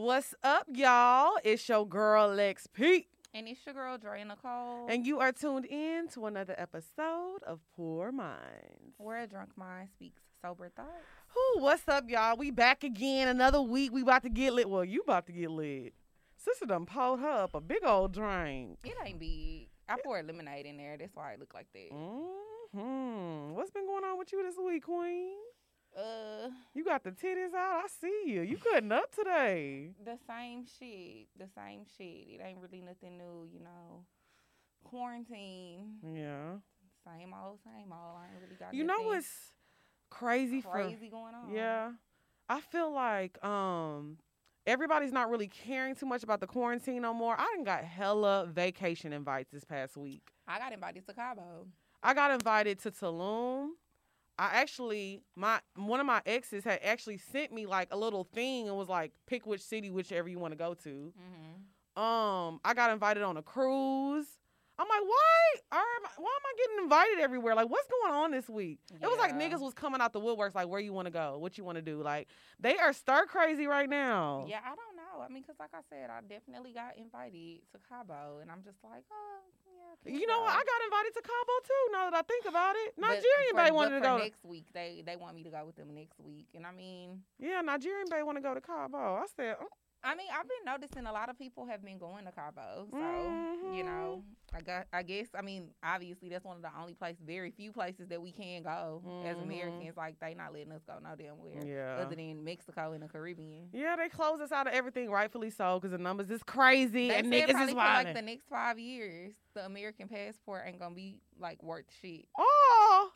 What's up, y'all? It's your girl Lex P. And it's your girl Dre Nicole. And you are tuned in to another episode of Poor Minds. Where a drunk mind speaks sober thoughts. Who? What's up, y'all? We back again. Another week. We about to get lit. Well, you about to get lit. Sister done pulled her up a big old drink. It ain't big. I poured lemonade in there. That's why it look like that. Hmm. What's been going on with you this week, Queen? Uh, You got the titties out. I see you. You cutting up today. the same shit. The same shit. It ain't really nothing new, you know. Quarantine. Yeah. Same old, same old. I ain't really got You know what's crazy, for crazy going on. Yeah. I feel like um everybody's not really caring too much about the quarantine no more. I done got hella vacation invites this past week. I got invited to Cabo. I got invited to Tulum. I actually my one of my exes had actually sent me like a little thing and was like pick which city whichever you want to go to. Mm-hmm. Um I got invited on a cruise. I'm like, why? Are, why am I getting invited everywhere? Like, what's going on this week? It was like niggas was coming out the woodworks, like, where you want to go, what you want to do. Like, they are stir crazy right now. Yeah, I don't know. I mean, cause like I said, I definitely got invited to Cabo, and I'm just like, oh, yeah. You know what? I got invited to Cabo too. Now that I think about it, But Nigerian for- Bay but wanted to go. next week. They they want me to go with them next week, and I mean, yeah, Nigerian Bay want to go to Cabo. I said, oh, I mean, I've been noticing a lot of people have been going to Cabo, so you Mhm. know, I got, I guess, I mean, obviously that's one of the only places, very few places that we can go as Mhm. Americans. Like they not letting us go no damn where, yeah. other than Mexico and the Caribbean. Yeah, they close us out of everything, rightfully so, because the numbers is crazy They and niggas is for like the next five years, the American passport ain't gonna be like worth shit. oh,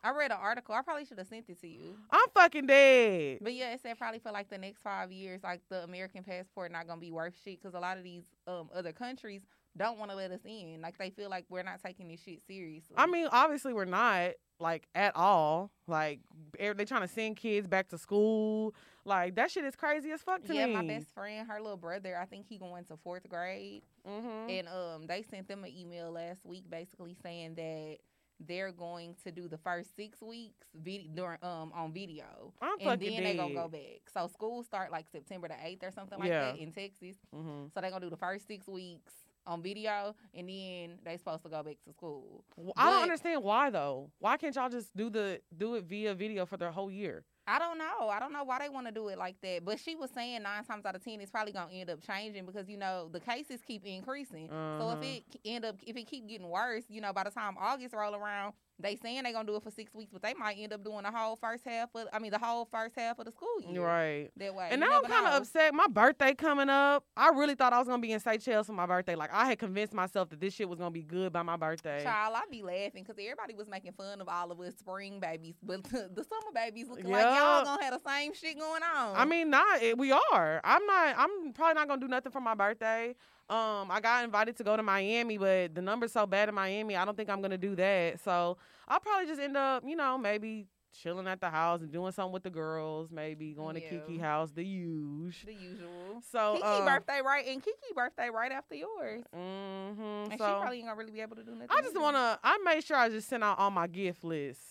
I read an article. I probably should have sent it to you. I'm fucking dead. But yeah, it said probably for like the next five years, like the American passport not gonna be worth shit because a lot of these um other countries don't want to let us in. Like they feel like we're not taking this shit seriously. I mean, obviously we're not like at all. Like they they trying to send kids back to school. Like that shit is crazy as fuck to yeah, me. my best friend, her little brother, I think he going to fourth grade, Mm-hmm. and um they sent them an email last week basically saying that they're going to do the first six weeks vid- during um on video. I'm And then they gonna go back. So school start like September the eighth or something like Yeah. that in Texas. Mm-hmm. So they gonna do the first six weeks on video, and then they supposed to go back to school. I don't understand why though. Why can't y'all just do the do it via video for the whole year? I don't know. I don't know why they want to do it like that. But she was saying nine times out of ten, it's probably gonna end up changing because you know the cases keep increasing. So Uh-huh. if it end up if it keep getting worse, you know, by the time August roll around, they saying they gonna do it for six weeks, but they might end up doing the whole first half of I mean the whole first half of the school year. right. That way. And now I'm kind of know. upset. My birthday coming up. I really thought I was gonna be in Seychelles for my birthday. Like I had convinced myself that this shit was gonna be good by my birthday. Child, I be laughing because everybody was making fun of all of us spring babies, but the summer babies looking like y'all gonna have the same shit going on. I mean, not it, we are. I'm not. I'm probably not gonna do nothing for my birthday. Um, I got invited to go to Miami, but the number's so bad in Miami. I don't think I'm gonna do that. So I'll probably just end up, you know, maybe chilling at the house and doing something with the girls. Maybe going to Yeah. Kiki house, the huge. the usual. So Kiki uh, birthday right and Kiki birthday right after yours. Mm-hmm. And she probably ain't gonna really be able to do nothing. I just either. wanna. I made sure I just sent out all my gift lists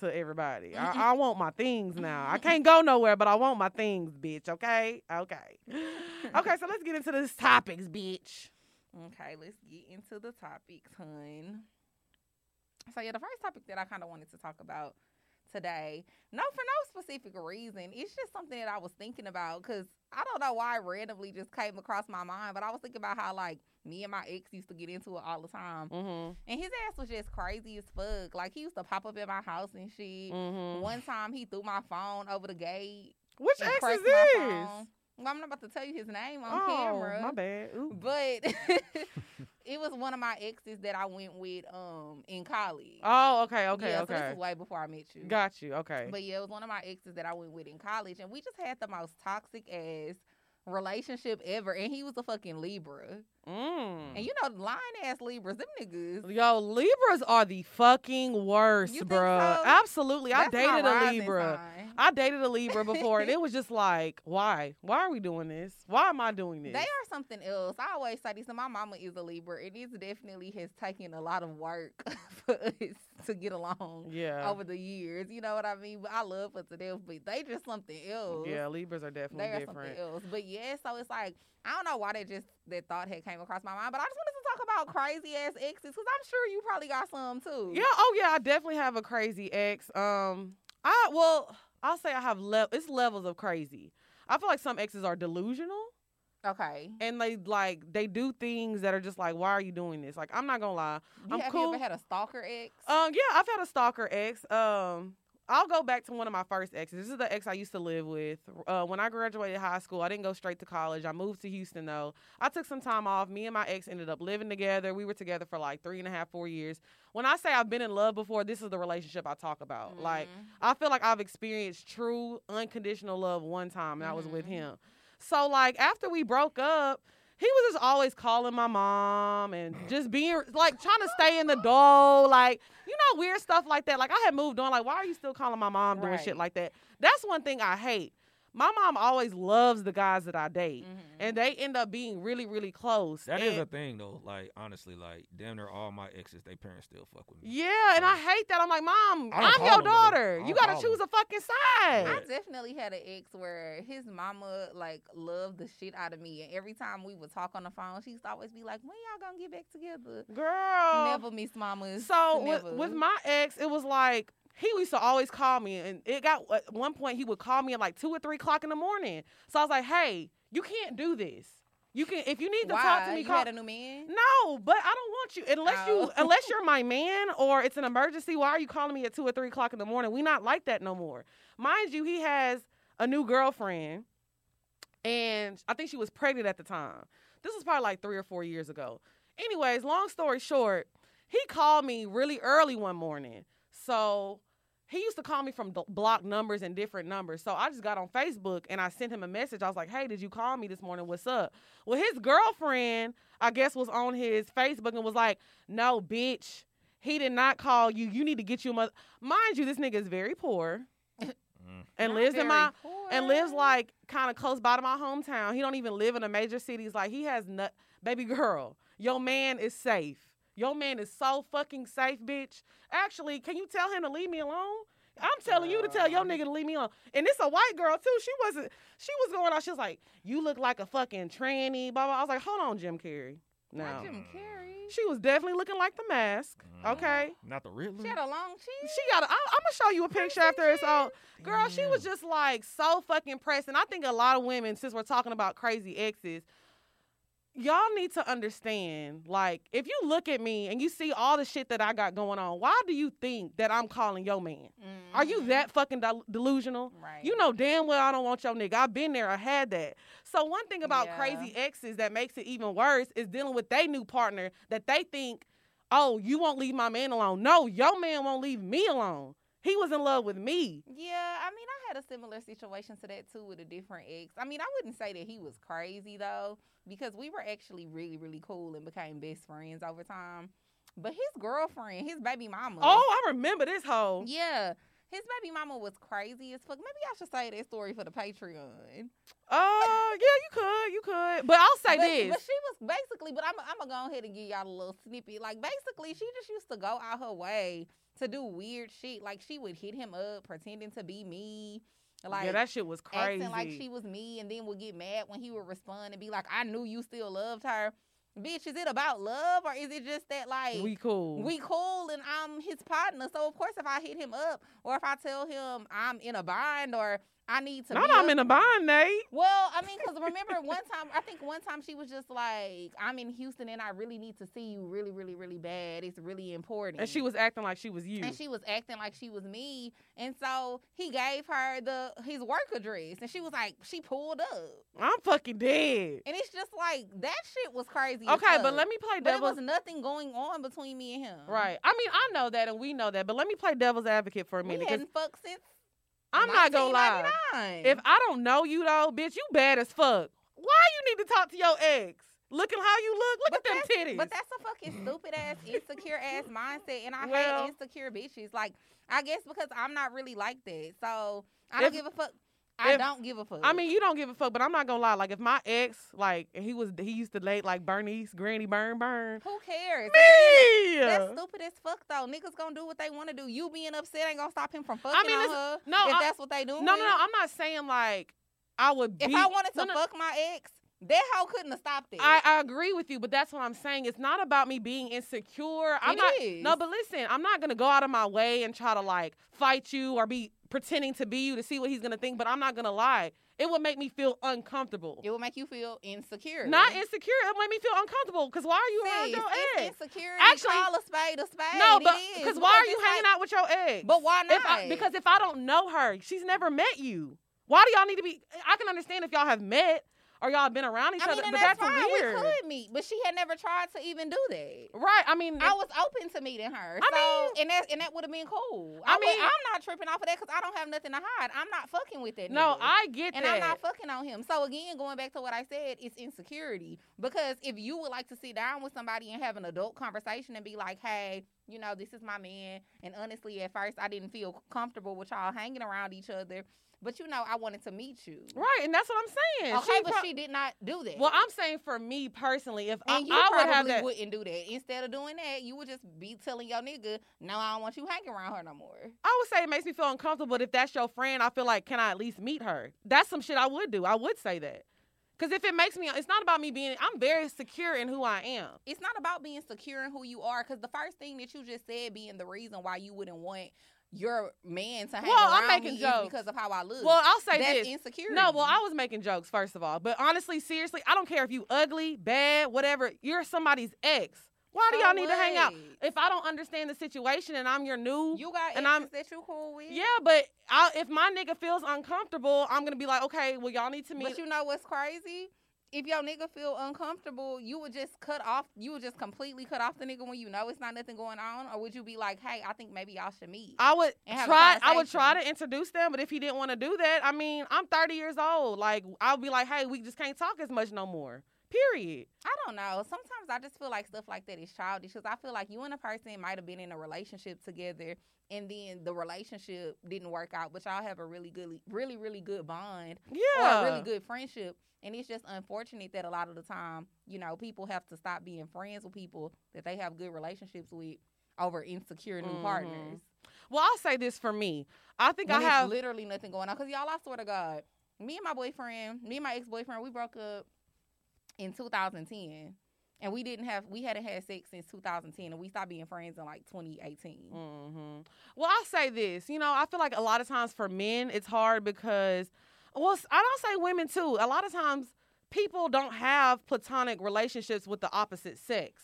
to everybody. I, I want my things now. I can't go nowhere, but I want my things, bitch. Okay, okay, okay. So let's get into this topics, bitch. Okay, let's get into the topics, hun. So yeah, the first topic that I kind of wanted to talk about today, no, for no specific reason. It's just something that I was thinking about because I don't know why it randomly just came across my mind, but I was thinking about how like me and my ex used to get into it all the time, Mm-hmm. and his ass was just crazy as fuck. Like he used to pop up at my house and shit. Mm-hmm. One time he threw my phone over the gate Which ex is this? Well, I'm not about to tell you his name on oh, camera. my bad. Ooh. But it was one of my exes that I went with um in college. Oh, okay, okay, yeah, So this okay. was way before I met you. Got you. Okay. But yeah, it was one of my exes that I went with in college, and we just had the most toxic ass relationship ever. And he was a fucking Libra. Mm. And you know, lying ass Libras, them niggas. Yo, Libras are the fucking worst, bruh. so? Absolutely. I That's my dated a Libra. sign. I dated a Libra before, and it was just like, why? Why are we doing this? Why am I doing this? They are something else. I always say this, and my mama is a Libra, and it definitely has taken a lot of work for us to get along yeah. over the years. You know what I mean? But I love her to death, but they just something else. Yeah, Libras are definitely They are different. something else. But yeah, so it's like I don't know why that just that thought had came across my mind, but I just wanted to talk about crazy ass exes because I'm sure you probably got some too. Yeah, oh yeah, I definitely have a crazy ex. Um I well, I'll say I have le- it's levels of crazy. I feel like some exes are delusional Okay. and they like they do things that are just like, why are you doing this? Like I'm not gonna lie. You, I'm have cool. you ever had a stalker ex? Um, yeah, I've had a stalker ex. Um, I'll go back to one of my first exes. This is the ex I used to live with. Uh, when I graduated high school, I didn't go straight to college. I moved to Houston though. I took some time off. Me and my ex ended up living together. We were together for like three and a half, four years. When I say I've been in love before, this is the relationship I talk about. Like Mhm. I feel like I've experienced true unconditional love one time, and I was with Mhm. him. So like after we broke up, he was just always calling my mom and just being like trying to stay in the dough, like you know weird stuff like that. Like I had moved on. Like why are you still calling my mom doing shit like that? That's one thing I hate. My mom always loves the guys that I date, Mhm. and they end up being really, really close. That is and- a thing though. Like honestly, like damn near all my exes, they parents still fuck with me. yeah, and I hate that. I'm like, mom, I don't I'm your daughter. You gotta choose them. a fucking side. I definitely had an ex where his mama like loved the shit out of me, and every time we would talk on the phone, she used to always be like, "When y'all gonna get back together?" Girl, Never miss mamas. So with, with my ex, it was like he used to always call me, and it got at one point he would call me at like two or three o'clock in the morning. So I was like, "Hey, you can't do this. You can if you need to Why? talk to me. You Call. had a new man. no, but I don't want you unless you Oh. unless you're my man or it's an emergency. Why are you calling me at two or three o'clock in the morning? We not like that no more. Mind you, he has a new girlfriend, and I think she was pregnant at the time. This was probably like three or four years ago. Anyways, long story short, he called me really early one morning. So he used to call me from d- block numbers and different numbers. So I just got on Facebook and I sent him a message. I was like, hey, did you call me this morning? What's up? Well, his girlfriend, I guess, was on his Facebook and was like, no, bitch. He did not call you. You need to get you a mother. Mind you, this nigga is very poor Mm. and Not lives in my poor. and lives like kind of close by to my hometown. He don't even live in a major cities. Like he has nut baby girl. Your man is safe. Your man is so fucking safe, bitch. Actually, can you tell him to leave me alone? I'm telling you to tell your nigga to leave me alone. And it's a white girl too. She wasn't. She was going out. She was like, "You look like a fucking tranny." Blah blah. I was like, "Hold on, Jim Carrey." No, Not Jim Carrey. she was definitely looking like the mask. Mm. Okay. Not the Riddler. She had a long chin. She got. I, I'm gonna show you a picture after it's all. Girl, she was just like so fucking pressed, and I think a lot of women, since we're talking about crazy exes, y'all need to understand. Like, if you look at me and you see all the shit that I got going on, why do you think that I'm calling your man? Are you Mhm. that fucking del- delusional? right? You know damn well I don't want your nigga. I've been there. I had that. So one thing about Yeah. crazy exes that makes it even worse is dealing with their new partner that they think, oh, you won't leave my man alone. No, your man won't leave me alone. He was in love with me. Yeah, I mean, I had a similar situation to that too with a different ex. I mean, I wouldn't say that he was crazy though, because we were actually really, really cool and became best friends over time. But his girlfriend, his baby mama. Oh, I remember this hoe. yeah. His baby mama was crazy as fuck. Maybe I should say that story for the Patreon. Oh, yeah, you could, you could. But I'll say but, this. But she was basically, but I'm, I'm gonna go ahead and give y'all a little snippet. Like basically, she just used to go out her way to do weird shit. Like she would hit him up pretending to be me. Like yeah, that shit was crazy. acting like she was me, and then would get mad when he would respond and be like, "I knew you still loved her." Bitch, is it about love or is it just that like we cool. we cool and I'm his partner? So of course, if I hit him up or if I tell him I'm in a bind or I need to, Not I'm up- in a bind, Nate. well, I mean, because remember one time, I think one time she was just like, I'm in Houston and I really need to see you really, really, really bad. It's really important. And she was acting like she was you. and she was acting like she was me. And so he gave her the his work address. And she was like, she pulled up. I'm fucking dead. And it's just like, that shit was crazy. Okay, but let me play But devil's was nothing going on between me and him. Right. I mean, I know that and we know that, but let me play devil's advocate for a We minute. 'cause hadn't fucked since I'm not gonna lie. If I don't know you though, bitch, you bad as fuck. Why you need to talk to your ex? looking how you look. Look But at them titties. But that's a fucking stupid ass, insecure ass mindset, and I Well- hate insecure bitches. Like, I guess because I'm not really like that, so I don't If- give a fuck. I if- don't give a fuck. I mean, you don't give a fuck, but I'm not gonna lie. Like, if my ex, like, he was, he used to date like Bernice, Granny Burn Burn. who cares? Me. That's stupid as fuck though. Niggas gonna do what they want to do. You being upset ain't gonna stop him from fucking mean, on her. no, if I- that's what they do. No, no, no. I'm not saying like I would. If be, I wanted to no, no, fuck my ex, that hoe couldn't have stopped it. I, I agree with you, but that's what I'm saying. It's not about me being insecure. I'm It not. is. No, but listen, I'm not gonna go out of my way and try to like fight you or be pretending to be you to see what he's gonna think. But I'm not gonna lie. It would make me feel uncomfortable. it will make you feel insecure. Not insecure. It would make me feel uncomfortable. Cause why are you around your ex? insecurity. Actually- call a spade a spade. No, but because why are you hanging like- out with your ex? But why not? If I, because if I don't know her, she's never met you. Why do y'all need to be? I can understand if y'all have met or y'all been around each I mean, other, but that's, that's, fine. weird. We could meet, but she had never tried to even do that. Right. I mean, I was open to meeting her. I so, and that and that would have been cool. I I, mean, mean- I'm not tripping off of that because I don't have nothing to hide. I'm not fucking with that. no, nigga. I get and that. And I'm not fucking on him. So again, going back to what I said, it's insecurity. Because if you would like to sit down with somebody and have an adult conversation and be like, "Hey, you know, this is my man," and honestly, at first, I didn't feel comfortable with y'all hanging around each other, but you know, I wanted to meet you. right, and that's what I'm saying. Oh, okay, but pro- she did not do that. Well, I'm saying for me personally, if I, you I would have that, wouldn't do that. Instead of doing that, you would just be telling your nigga, "No, I don't want you hanging around her no more." I would say it makes me feel uncomfortable. But if that's your friend, I feel like, can I at least meet her? That's some shit I would do. I would say that. Because if it makes me, it's not about me being, I'm very secure in who I am. it's not about being secure in who you are because the first thing that you just said being the reason why you wouldn't want your man to hang Well, I'm making me jokes. because of how I look. Well, I'll say that's this. insecurity. No, well, I was making jokes, first of all. But honestly, seriously, I don't care if you ugly, bad, whatever. You're somebody's ex. Why do y'all need to hang out? If I don't understand the situation and I'm your new, You got and I'm- that you cool with. yeah, but I, if my nigga feels uncomfortable, I'm gonna be like, okay, well, y'all need to meet. But you know what's crazy? If your nigga feel uncomfortable, you would just cut off. You would just completely cut off the nigga when you know it's not nothing going on, or would you be like, "Hey, I think maybe y'all should meet." I would and have a try. I would try to introduce them, but if he didn't want to do that, I mean, I'm 30 years old. Like, I'll be like, hey, we just can't talk as much no more. Period. I don't know. Sometimes I just feel like stuff like that is childish because I feel like you and a person might have been in a relationship together and then the relationship didn't work out, but y'all have a really good, really, really good bond Yeah. or a really good friendship. And it's just unfortunate that a lot of the time, you know, people have to stop being friends with people that they have good relationships with over insecure new Mhm. partners. Well, I'll say this for me. I think When I have. literally nothing going on. Because y'all, I swear to God, me and my boyfriend, me and my ex boyfriend, we broke up in 2010. And we didn't have, we hadn't had sex since 2010, and we stopped being friends in like 2018. hmm Well, I'll say this. You know, I feel like a lot of times for men, it's hard because, well, i don't say women too. A lot of times people don't have platonic relationships with the opposite sex.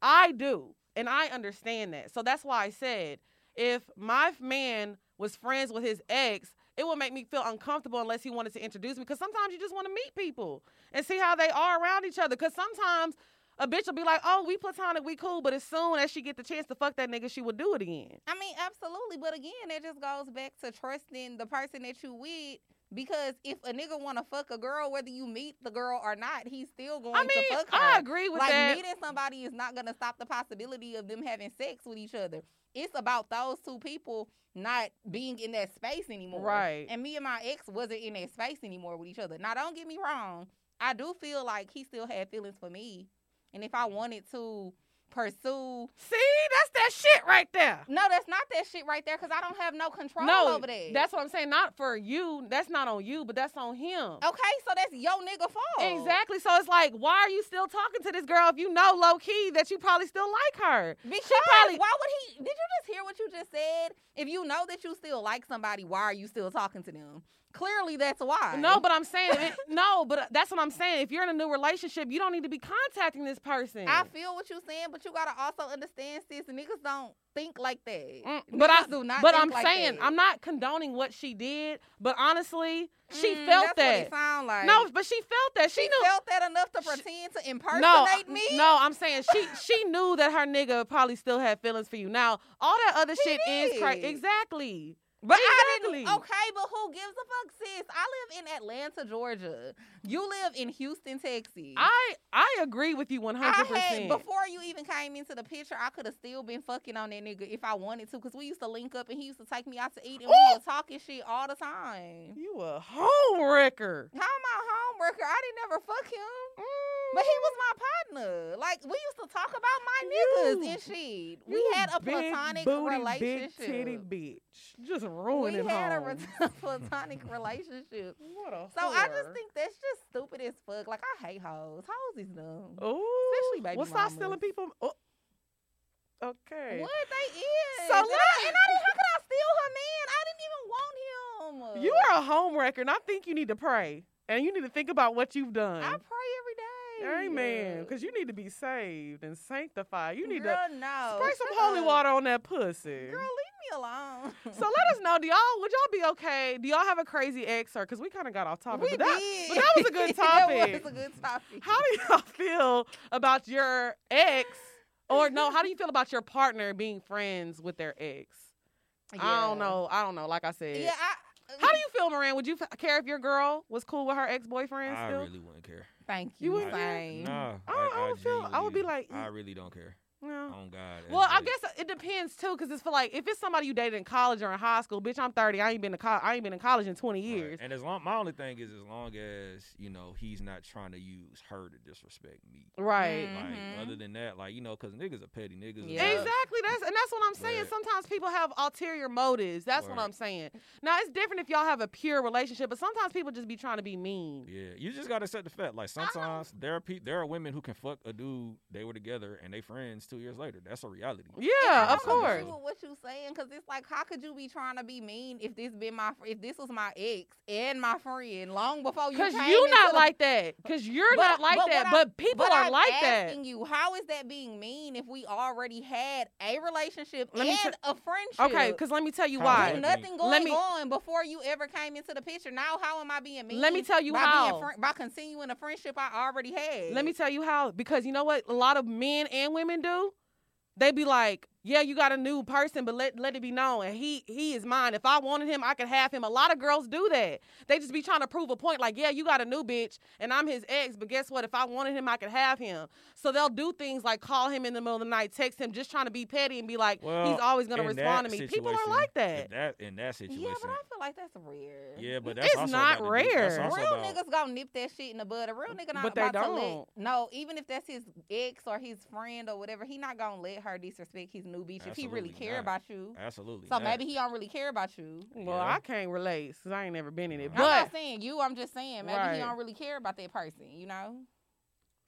I do, and I understand that. So that's why I said if my man was friends with his ex, it would make me feel uncomfortable unless he wanted to introduce me. Because sometimes you just want to meet people and see how they are around each other. Because sometimes a bitch will be like, "Oh, we platonic, we cool," but as soon as she get the chance to fuck that nigga, she would do it again. I mean, absolutely. But again, it just goes back to trusting the person that you with. Because if a nigga want to fuck a girl, whether you meet the girl or not, he's still going I mean, to fuck her. I agree with like that. meeting somebody is not gonna stop the possibility of them having sex with each other. It's about those two people not being in that space anymore. Right. And me and my ex wasn't in that space anymore with each other. Now don't get me wrong. I do feel like he still had feelings for me. And if I wanted to pursue See, that's that shit right there. No, that's not that shit right there because I don't have no control no, over that. that's what I'm saying. Not for you. That's not on you, but that's on him. okay, so that's your nigga fault. Exactly. So it's like, why are you still talking to this girl if you know low key that you probably still like her? Because she probably- why would he? Did you just hear what you just said? If you know that you still like somebody, why are you still talking to them? Clearly, that's why. No, but I'm saying it, no, but that's what I'm saying. If you're in a new relationship, you don't need to be contacting this person. I feel what you're saying, but you gotta also understand, sis. Niggas don't think like that. Mm, but I, do not but I'm like saying that. I'm not condoning what she did. But honestly, she Mm, felt that's that. What it sound like. no, but she felt that. She, she knew. felt that enough to pretend to impersonate no, me. no, I'm saying she she knew that her nigga probably still had feelings for you. Now, all that other He shit is crazy. Exactly. But I Exactly. didn't. Okay, but who gives a fuck, sis? I live in Atlanta, Georgia. You live in Houston, Texas. I I agree with you hundred percent. before you even came into the picture. I could have still been fucking on that nigga if I wanted to, cause we used to link up and he used to take me out to eat and we Ooh. was talking shit all the time. You a home wrecker. How am I a homewrecker? I didn't never fuck him, Mm. but he was my partner. Like we used to talk about my niggas You- and shit. We had a big platonic booty, relationship. Big titty bitch. Just we ruining had a homes. platonic relationship. What a So I just think that's just stupid as fuck. Like I hate hoes. Hoes is dumb. Ooh, especially baby Well, stop mamas. stealing people. Oh. Okay. What they is? So and, let- I, and I didn't, how could I steal her man? I didn't even want him. You are a home wrecker, and I think you need to pray, and you need to think about what you've done. I pray every day. Amen. Because you need to be saved and sanctified. You need Girl, to no. spray some shut holy up. water on that pussy. Girl, leave me alone. So let us know. Do y'all would y'all be okay? Do y'all have a crazy ex or because we kind of got off topic? we but that, did. but that was a good topic. that topic. was a good topic. How do y'all feel about your ex? Or no, how do you feel about your partner being friends with their ex? I don't know. I don't know. Like I said. Yeah, I. How uh, do you feel, Moran? Would you f- care if your girl was cool with her ex boyfriend I still? really wouldn't care. Thank You you. wouldn't Same. Nah, I- I would feel- I would be like- I really don't care. No. On God. Well, It's I guess it depends too, because it's for like if it's somebody you dated in college or in high school. Bitch, I'm 30. I ain't been to co- I ain't been in college in 20 Right. years. And as long, my only thing is, as long as you know he's not trying to use her to disrespect me. Right. Mm. Like other than that, like you know, because niggas are petty niggas. Yeah. Exactly. That's and that's what I'm saying. Right. Sometimes people have ulterior motives. That's what I'm saying. Now it's different if y'all have a pure relationship, but sometimes people just be trying to be mean. Yeah, you just gotta set the fact. Like sometimes there are pe- there are women who can fuck a dude they were together and they friends two years later. That's a reality. Yeah, of course. agree with what you saying because it's like, how could you be trying to be mean if this been my if this was my ex and my friend long before you? Cause you into not the- like that. Cause you're But- not like but that. what But I'm- people but are I'm like that. asking you, how is that being mean if we already had a relationship Let me and t- a friendship? Okay, because let me tell you How why. is With that nothing being- Let going me- on before you ever came into the picture. Now, how am I being mean? Let me tell you by how. Being fri- by continuing a friendship I already had. Let me tell you how. Because you know what a lot of men and women do? They be like, yeah, you got a new person, but let let it be known, and he he is mine. If I wanted him, I could have him. A lot of girls do that. They just be trying to prove a point, like, yeah, you got a new bitch, and I'm his ex, but guess what? If I wanted him, I could have him. So they'll do things like call him in the middle of the night, text him, just trying to be petty and be like, Well, he's always gonna respond to me. People are situation- like if that. That in that situation. Yeah, but I feel like that's rare. Yeah, but that's It's also not about the that's rare. also Real about- niggas gonna nip that shit in the bud. A real nigga not But they about to let. No, even if that's his ex or his friend or whatever, he not gonna let her disrespect his new bitch if he really care not. about you. Absolutely. So not. maybe he don't really care about you. Well, Yeah. I can't relate because I ain't never been in it. But I'm But not saying you. I'm just saying maybe Right. he don't really care about that person. You know.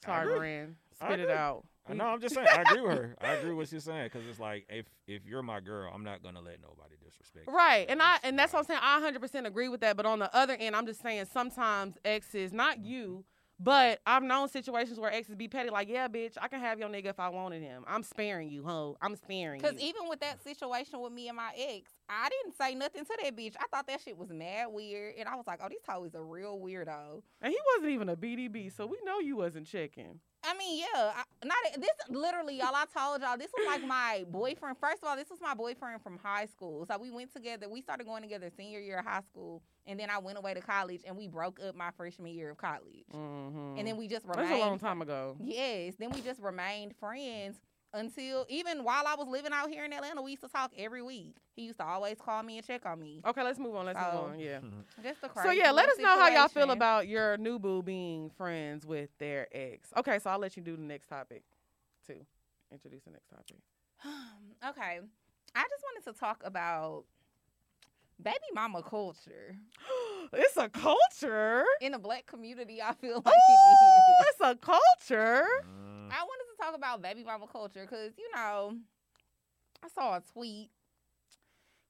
I sorry, agree. Spit it out. I know. I'm just saying. I agree with her. I agree with what you're saying because it's like if if you're my girl, I'm not gonna let nobody disrespect. you. Right, and I and that's what I'm saying. I 100 percent agree with that. But on the other end, I'm just saying sometimes exes, not mm-hmm. you, but I've known situations where exes be petty. Like, yeah, bitch, I can have your nigga if I wanted him. I'm sparing you, ho. I'm sparing you. Because even with that situation with me and my ex, I didn't say nothing to that bitch. I thought that shit was mad weird, and I was like, "Oh, this hoe is a real weirdo." and he wasn't even a BDB, so we know you wasn't checking. I mean, yeah, I, not this. Literally, y'all. I told y'all this was like my boyfriend. First of all, this was my boyfriend from high school. So we went together. We started going together senior year of high school, and then I went away to college, and we broke up my freshman year of college. Mm-hmm. And then we just remained. that's a long time ago. Yes. Then we just remained friends until even while I was living out here in Atlanta, we used to talk every week. He used to always call me and check on me. Okay, let's move on. Let's So- move on. Yeah. Just a So yeah, let us little know how y'all feel about your new boo being friends with their ex. Okay, so I'll let you do the next topic, too. Introduce the next topic. okay. I just wanted to talk about baby mama culture it's a culture. in the black community. I feel like Oh, it is. it's a culture. Mm, I wanted to talk about baby mama culture because you know, I saw a tweet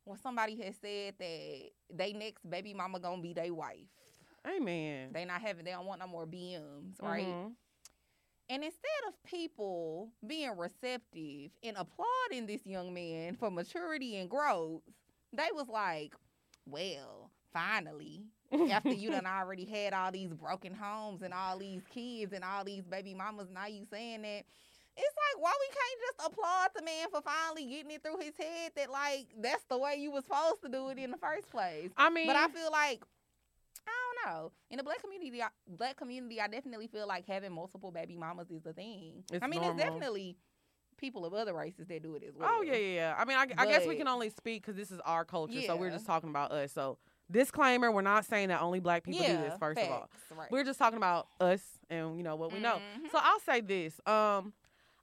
where somebody had said that they next baby mama gonna be their wife. Amen. They not having. They don't want no more BMs, right? Mhm. And instead of people being receptive and applauding this young man for maturity and growth, they was like, "Well, finally, after you done already had all these broken homes and all these kids and all these baby mamas, now you saying that it's like why we can't just applaud the man for finally getting it through his head that like that's the way you was supposed to do it in the first place. I mean, But I feel like I don't know. In the black community, I, black community, I definitely feel like having multiple baby mamas is the thing. I mean, normal. it's definitely people of other races that do it as well. Oh yeah, yeah, yeah. I mean, I, I guess we can only speak because this is our culture, so we're just talking about us. So disclaimer: we're not saying that only black people yeah, do this. First of all, we're just talking about us and you know what we know. Mhm. So I'll say this: um,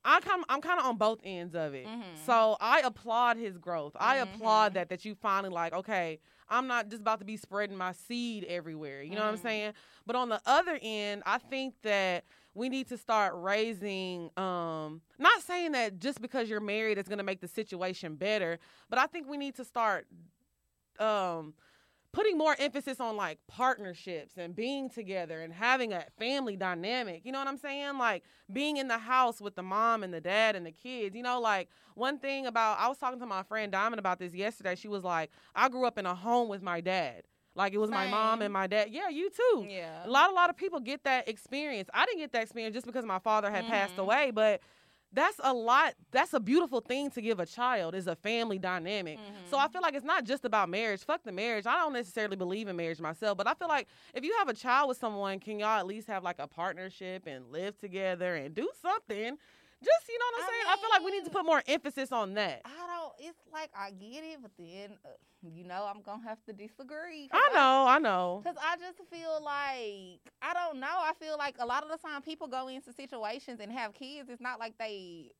I kind I'm kind of on both ends of it. Mhm. So I applaud his growth. I applaud Mhm. that that you finally like, okay, I'm not just about to be spreading my seed everywhere. You know what I'm Mhm. saying? But on the other end, I think that we need to start raising um not saying that just because you're married it's going to make the situation better, but I think we need to start um putting more emphasis on like partnerships and being together and having a family dynamic. You know what I'm saying? Like being in the house with the mom and the dad and the kids. You know, like one thing about I was talking to my friend Diamond about this yesterday. She was like, I grew up in a home with my dad. Like it was my mom and my dad. Yeah, you too. yeah. A lot, a lot of people get that experience. I didn't get that experience just because my father had passed Mhm. away, but that's a lot. That's a beautiful thing to give a child is a family dynamic. So I Mhm. feel like it's not just about marriage. Fuck the marriage. I don't necessarily believe in marriage myself, but I feel like if you have a child with someone, can y'all at least have like a partnership and live together and do something? Just you know what I'm I saying? I feel like we need to put more emphasis on that. I don't. It's like I get it, but then uh, you know I'm gonna have to disagree. I know, I know. Cause I just feel like I don't know. I feel like a lot of the time people go into situations and have kids. It's not like they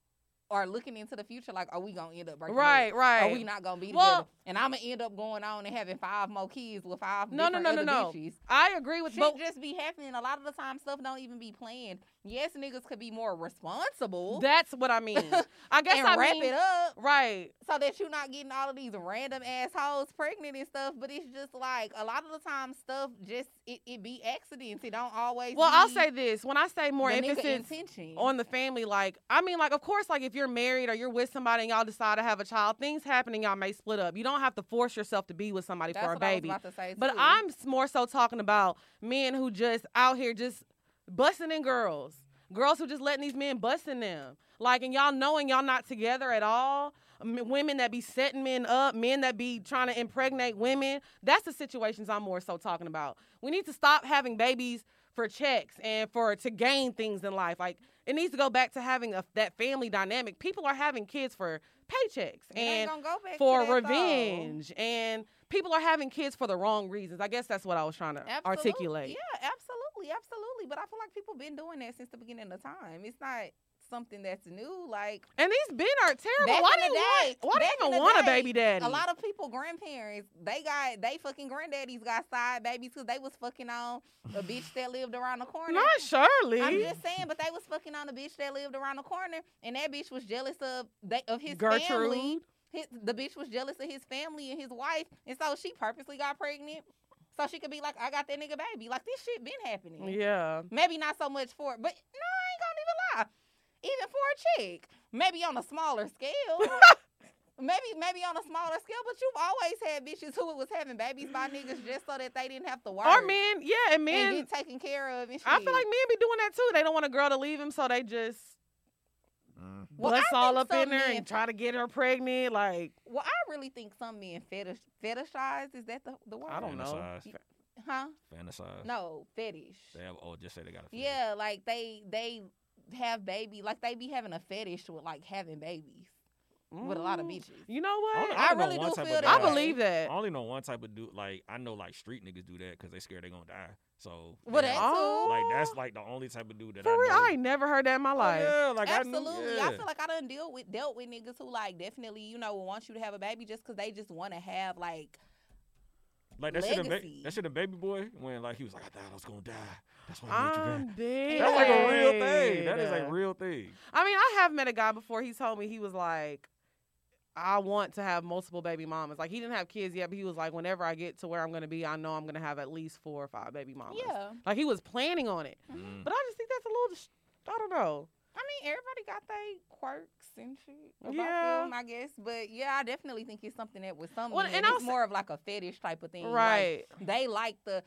are looking into the future. Like, are we gonna end up breaking up? Right, right. Are we not gonna be Well- together? And I'm gonna end up going on and having five more kids with five No, no, no, no, no. bitches. I agree with Shit both. just be happening. A lot of the time, stuff don't even be planned. Yes, niggas could be more responsible That's what I mean. I guess and I wrap mean, it up right. so that you're not getting all of these random assholes pregnant and stuff. But it's just like a lot of the time, stuff just it, it be accidents. It don't always. Well, I'll say this: when I say more emphasis intention. on the family, like I mean, like of course, like if you're married or you're with somebody and y'all decide to have a child, things happen and y'all may split up. You don't have to force yourself to be with somebody That's for a what I was baby. about to say, But. I'm more so talking about men who just out here just busting in girls, girls who just letting these men busting them, like and y'all knowing y'all not together at all. M- Women that be setting men up, men that be trying to impregnate women. That's the situations I'm more so talking about. We need to stop having babies for checks and for to gain things in life. Like it needs to go back to having a, that family dynamic. People are having kids for paychecks It and go for that, though. revenge and people are having kids for the wrong reasons. I guess that's what I was trying to Absolute- articulate. Yeah, absolutely, absolutely. But I feel like people been doing that since the beginning of time. It's not something that's new. Like And these men are terrible. Why do you day- want? Why do you even want a baby daddy? a lot of people, grandparents, they got they fucking granddaddies got side babies because they was fucking on a bitch that lived around the corner. Not Shirley. I'm just saying, but they was fucking on a bitch that lived around the corner, and that bitch was jealous of they, of his Gertrude. family. His, the bitch was jealous of his family and his wife, and so she purposely got pregnant so she could be like, "I got that nigga baby." Like this shit been happening. Yeah. Maybe not so much for, it, but no, I ain't gonna even lie. Even for a chick, maybe on a smaller scale. maybe maybe on a smaller scale, but you've always had bitches who was having babies by niggas just so that they didn't have to work Or men, yeah, and and men. get taken care of. And shit. I feel like men be doing that too. They don't want a girl to leave them, so they just Mm. Well, bust all up in some there and try to get her pregnant. Like Well, I really think some men fetish fetishize. Is that the the word? I don't know. Fantasize. Huh? Fantasize. No, fetish. They have, oh, just say they got a fetish. Yeah, like they they have baby, like they be having a fetish with like having babies with a lot of mm, bitches. You know I what? only- I only know really do feel that I believe that. I only know one type of dude. Like I know, like street niggas do that because they scared they gonna die. So Well, yeah, that's Oh. like that's like the only type of dude that For I real, know. I ain't never heard that in my Oh, life. yeah, like Absolutely. I, knew, I feel like I done deal with dealt with niggas who like definitely, you know, want you to have a baby just because they just want to have like like that shit. in Ba- legacy. that shit in Baby Boy when like he was like I thought I was gonna die. That's why I made you I'm back. dead. That's like a real thing. That is a dead. real thing. I mean, I have met a guy before. He told me he was like, I want to have multiple baby mamas. Like he didn't have kids yet, but he was like, whenever I get to where I'm gonna be, I know I'm gonna have at least four or five baby mamas. yeah. Like he was planning on it. Mm. But I just think that's a little. I don't know. I mean, everybody got their quirks and shit about Yeah. them, I guess. But yeah, I definitely think it's something that with some Well, and it's more of like a fetish type of thing. Like, Right. they like the.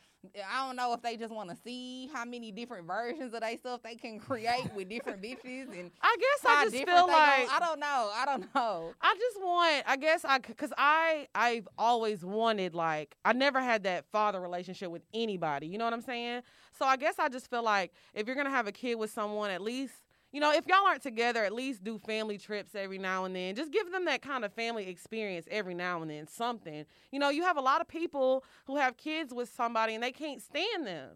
I don't know if they just want to see how many different versions of they stuff they can create with different bitches and I guess I just feel like. I don't know. I don't know. I just want, I guess I, cause I, I've always wanted, like, I never had that father relationship with anybody. You know what I'm saying? So I guess I just feel like if you're gonna have a kid with someone, at least, you know, if y'all aren't together, at least do family trips every now and then. Just give them that kind of family experience every now and then. Something. You know, you have a lot of people who have kids with somebody and they can't stand them.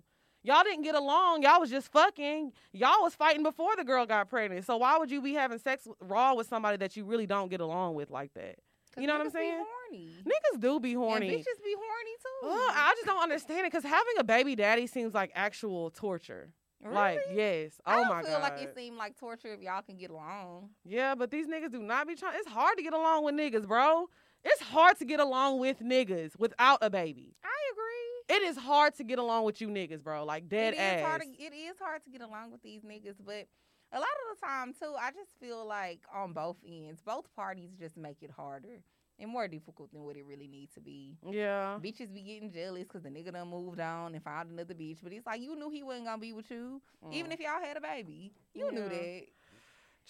Y'all didn't get along. Y'all was just fucking. Y'all was fighting before the girl got pregnant. So why would you be having sex raw with somebody that you really don't get along with like that? You know what I'm saying? Horny. Niggas do be horny. And bitches be horny too. Ugh, I just don't understand it because having a baby daddy seems like actual torture. Like, Really? yes. I Oh my feel god. like it seemed like torture if y'all can get along. yeah, but these niggas do not be trying. It's hard to get along with niggas, bro. It's hard to get along with niggas without a baby. I agree. It is hard to get along with you niggas, bro. Like dead it is ass. hard. To, it is hard to get along with these niggas, but a lot of the time too, I just feel like on both ends, both parties just make it harder and more difficult than what it really needs to be. yeah. Bitches be getting jealous because the nigga done moved on and found another bitch, but it's like you knew he wasn't gonna be with you, even Mm. if y'all had a baby. You knew that.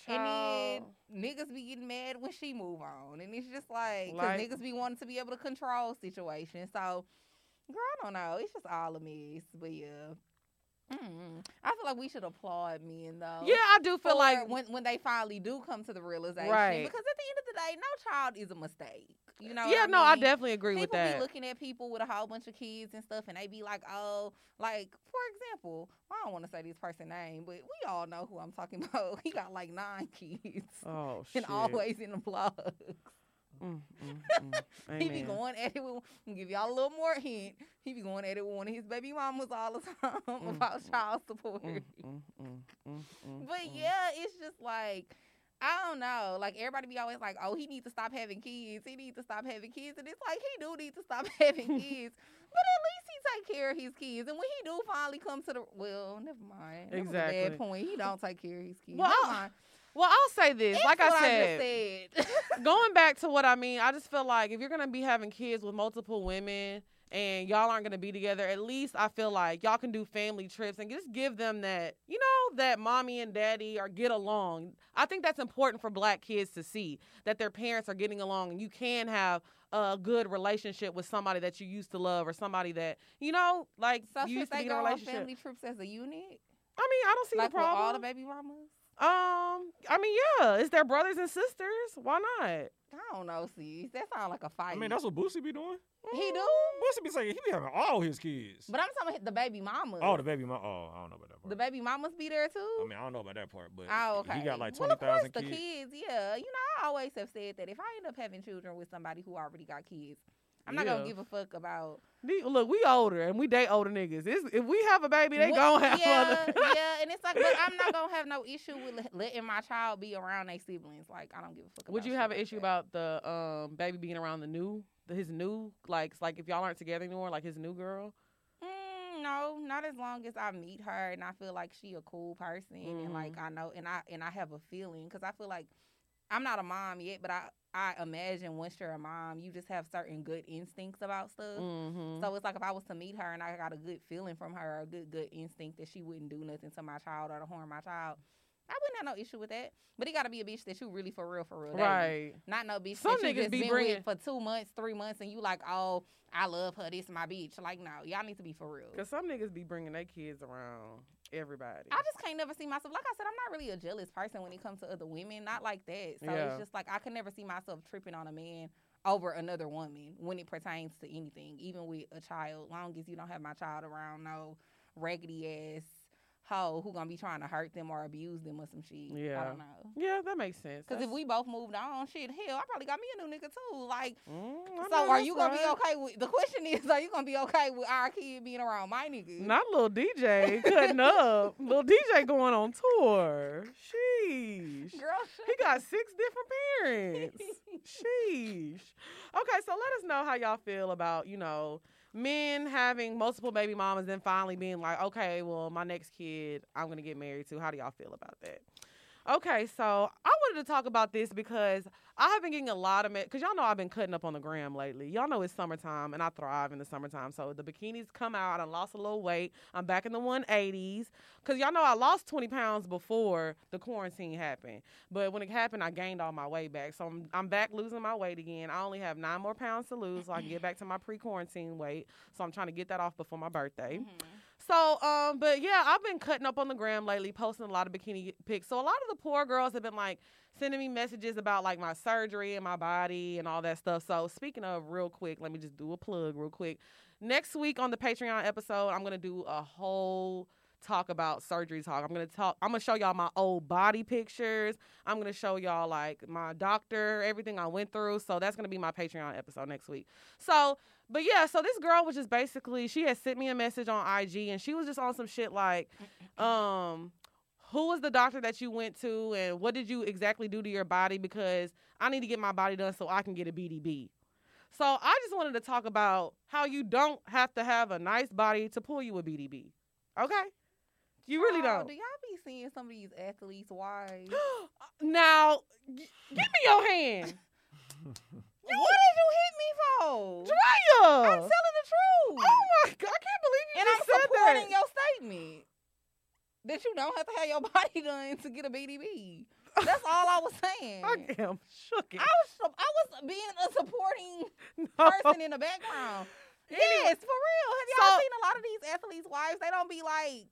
Child. And then niggas be getting mad when she move on, and it's just like, Like- niggas be wanting to be able to control situations. So, girl, I don't know. It's just all a mess. But yeah, mm I feel like we should applaud men though. yeah, I do feel like when when they finally do come to the realization, Right. Because at the end of the day, no child is a mistake. You know? yeah, no, I mean? definitely agree people with that. People be looking at people with a whole bunch of kids and stuff, and they be like, "Oh, like for example, I don't want to say this person's name, but we all know who I'm talking about. He got like nine kids, oh shit. and always in the vlogs. Mm, mm, mm. He be going at it with. Give y'all a little more hint. He be going at it with one of his baby mamas all the time Mm, about mm, child support. Mm, mm, mm, mm, mm, But mm. yeah, it's just like I don't know. Like everybody be always like, "Oh, he needs to stop having kids. He needs to stop having kids." And it's like he do need to stop having kids. But at least he take care of his kids. And when he do finally come to the well, never mind. That Exactly. bad point. He don't take care of his kids. Well, I'll-. Well, I'll say this. It's like what I said, said. going back to what I mean, I just feel like if you're gonna be having kids with multiple women and y'all aren't gonna be together, at least I feel like y'all can do family trips and just give them that, you know, that mommy and daddy are get along. I think that's important for black kids to see that their parents are getting along and you can have a good relationship with somebody that you used to love or somebody that you know, like so you should used to they be in go a on relationship. family trips as a unit? I mean, I don't see like the with problem. all the baby mamas? um, I mean, yeah, it's their brothers and sisters. Why not? I don't know, see. That sounds like a fight. I mean, that's what Boosie be doing. He do. Boosie be saying he be having all his kids. But I'm talking about the baby mamas. oh, the baby mom. Oh, I don't know about that part. The baby mamas be there too. I mean, I don't know about that part, but oh, okay. he got like well, twenty course, thousand the kids. kids. Yeah, you know, I always have said that if I end up having children with somebody who already got kids, I'm not Yeah. gonna give a fuck about. Look, we older and we date older niggas. It's, if we have a baby, they what- gonna have yeah, other. yeah, and it's like, but I'm not gonna have no issue with letting my child be around their siblings. Like, I don't give a fuck. Would you have an like issue that. about the um baby being around the new, his new, like, it's like if y'all aren't together anymore, like his new girl? Mm, no, not as long as I meet her and I feel like she a cool person and like Mm-hmm. I know and I and I have a feeling because I feel like I'm not a mom yet, but I I imagine once you're a mom, you just have certain good instincts about stuff. Mm-hmm. So it's like if I was to meet her and I got a good feeling from her, a good good instinct that she wouldn't do nothing to my child or to harm my child, I wouldn't have no issue with that. But it got to be a bitch that you really for real for real, right. Not no bitch Some that you just be been bringing- with for two months, three months, and you like, oh, I love her. This is my bitch. Like, no, y'all need to be for real. Because some niggas be bringing their kids around everybody. I just can't never see myself. Like I said, I'm not really a jealous person when it comes to other women. Not like that. So Yeah. it's just like I can never see myself tripping on a man over another woman when it pertains to anything, even with a child. Long as you don't have my child around, no raggedy ass hoe who gonna be trying to hurt them or abuse them or some shit. I Yeah. don't know. yeah, that makes sense. Because if we both moved on, shit, hell, I probably got me a new nigga too. Like, Mm, so are you gonna be okay with? The question is, are you gonna be okay with our kid being around my nigga? Not little DJ cutting up. Little DJ going on tour. Sheesh. girl. He got six different parents. Sheesh. Okay, so let us know how y'all feel about, you know, men having multiple baby mamas and finally being like, okay, well, my next kid I'm gonna get married to. How do y'all feel about that? Okay, so I wanted to talk about this because I have been getting a lot of because y'all know I've been cutting up on the gram lately. Y'all know it's summertime and I thrive in the summertime. So the bikinis come out. I lost a little weight. I'm back in the 180s because y'all know I lost 20 pounds before the quarantine happened. But when it happened, I gained all my weight back. So I'm, I'm back losing my weight again. I only have nine more pounds to lose so I can get back to my pre quarantine weight. So I'm trying to get that off before my birthday. Mhm. So, um, but yeah, I've been cutting up on the gram lately, posting a lot of bikini pics. So a lot of the poor girls have been like sending me messages about like my surgery and my body and all that stuff. So speaking of real quick, let me just do a plug real quick. Next week on the Patreon episode, I'm gonna do a whole talk about surgery talk. I'm gonna talk I'm gonna show y'all my old body pictures. I'm gonna show y'all like my doctor, everything I went through. So that's gonna be my Patreon episode next week. So but yeah, so this girl was just basically she had sent me a message on IG and she was just on some shit like, um, who was the doctor that you went to and what did you exactly do to your body? Because I need to get my body done so I can get a BDB. So I just wanted to talk about how you don't have to have a nice body to pull you a BDB. Okay? You really Oh, don't. Do y'all be seeing some of these athletes' wives? now, g- give me your hand. what did you hit me for? Drea. I'm telling the truth. Oh my god, I can't believe you and I'm just said supporting that. your statement that you don't have to have your body done to get a BDB. That's all I was saying. I am shook. I was I was being a supporting No. person in the background. Anyway, Yes, for real. Have y'all so- seen a lot of these athletes' wives? They don't be like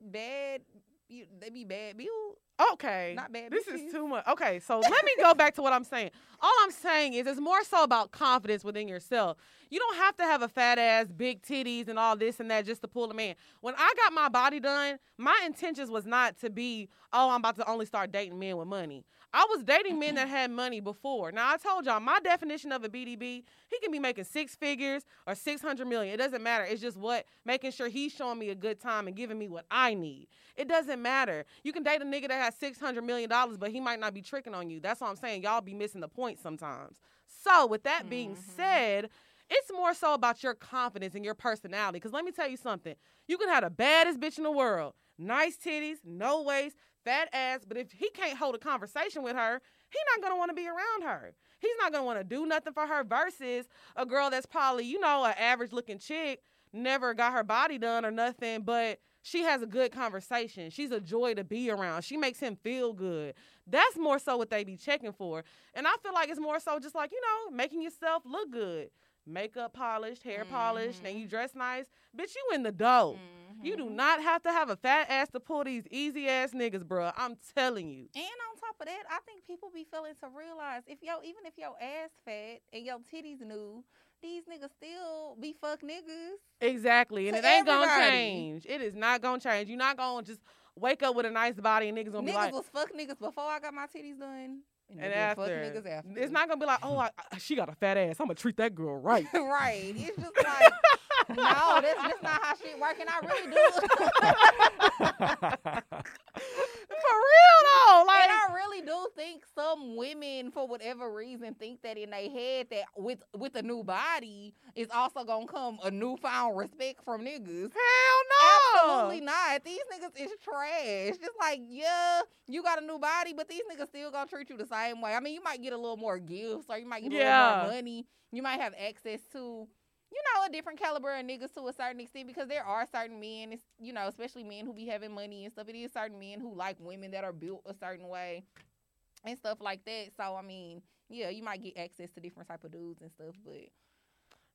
bad. You, they be bad build, Okay. not bad. This bitches. is too much. Okay, so let me go back to what I'm saying. All I'm saying is it's more so about confidence within yourself. You don't have to have a fat ass, big titties, and all this and that just to pull a man. When I got my body done, my intentions was not to be, oh, I'm about to only start dating men with money. I was dating men that had money before. Now I told y'all my definition of a BDB, he can be making six figures or six hundred million. It doesn't matter. It's just what making sure he's showing me a good time and giving me what I need. It doesn't matter. You can date a nigga that has six hundred million dollars, but he might not be tricking on you. That's what I'm saying. Y'all be missing the point sometimes. So with that being Mhm. said, it's more so about your confidence and your personality. Because let me tell you something. You can have the baddest bitch in the world, nice titties, no waist, fat ass, but if he can't hold a conversation with her, he's not gonna want to be around her. He's not gonna want to do nothing for her versus a girl that's probably, you know, an average looking chick, never got her body done or nothing, but she has a good conversation. She's a joy to be around. She makes him feel good. That's more so what they be checking for. And I feel like it's more so just like, you know, making yourself look good. Makeup polished, hair polished, and Mhm. you dress nice. Bitch, you in the dough. You do Mhm. not have to have a fat ass to pull these easy ass niggas, bruh. I'm telling you. And on top of that, I think people be failing to realize if yo, even if your ass fat and your titties new, these niggas still be fuck niggas. Exactly. And it ain't gonna change. It is not gonna change. You're not gonna just wake up with a nice body and niggas gonna Niggas be like, "Niggas was fuck niggas before I got my titties done. And niggas after. niggas after. It's not gonna be like, oh, I, I- she got a fat ass. I'm gonna treat that girl right. right. It's just like no, that's, that's not how shit work. And I really do. For real though. Like, and I really do think some women, for whatever reason, think that in their head that with with a new body is also gonna come a newfound respect from niggas. hell no. Absolutely not. These niggas is trash. Just like, yeah, you got a new body, but these niggas still gonna treat you the same way. I mean, you might get a little more gifts or you might get a Yeah. little more money. You might have access to, you know, a different caliber of niggas to a certain extent because there are certain men, you know, especially men who be having money and stuff. It is certain men who like women that are built a certain way and stuff like that. So, I mean, yeah, you might get access to different type of dudes and stuff, but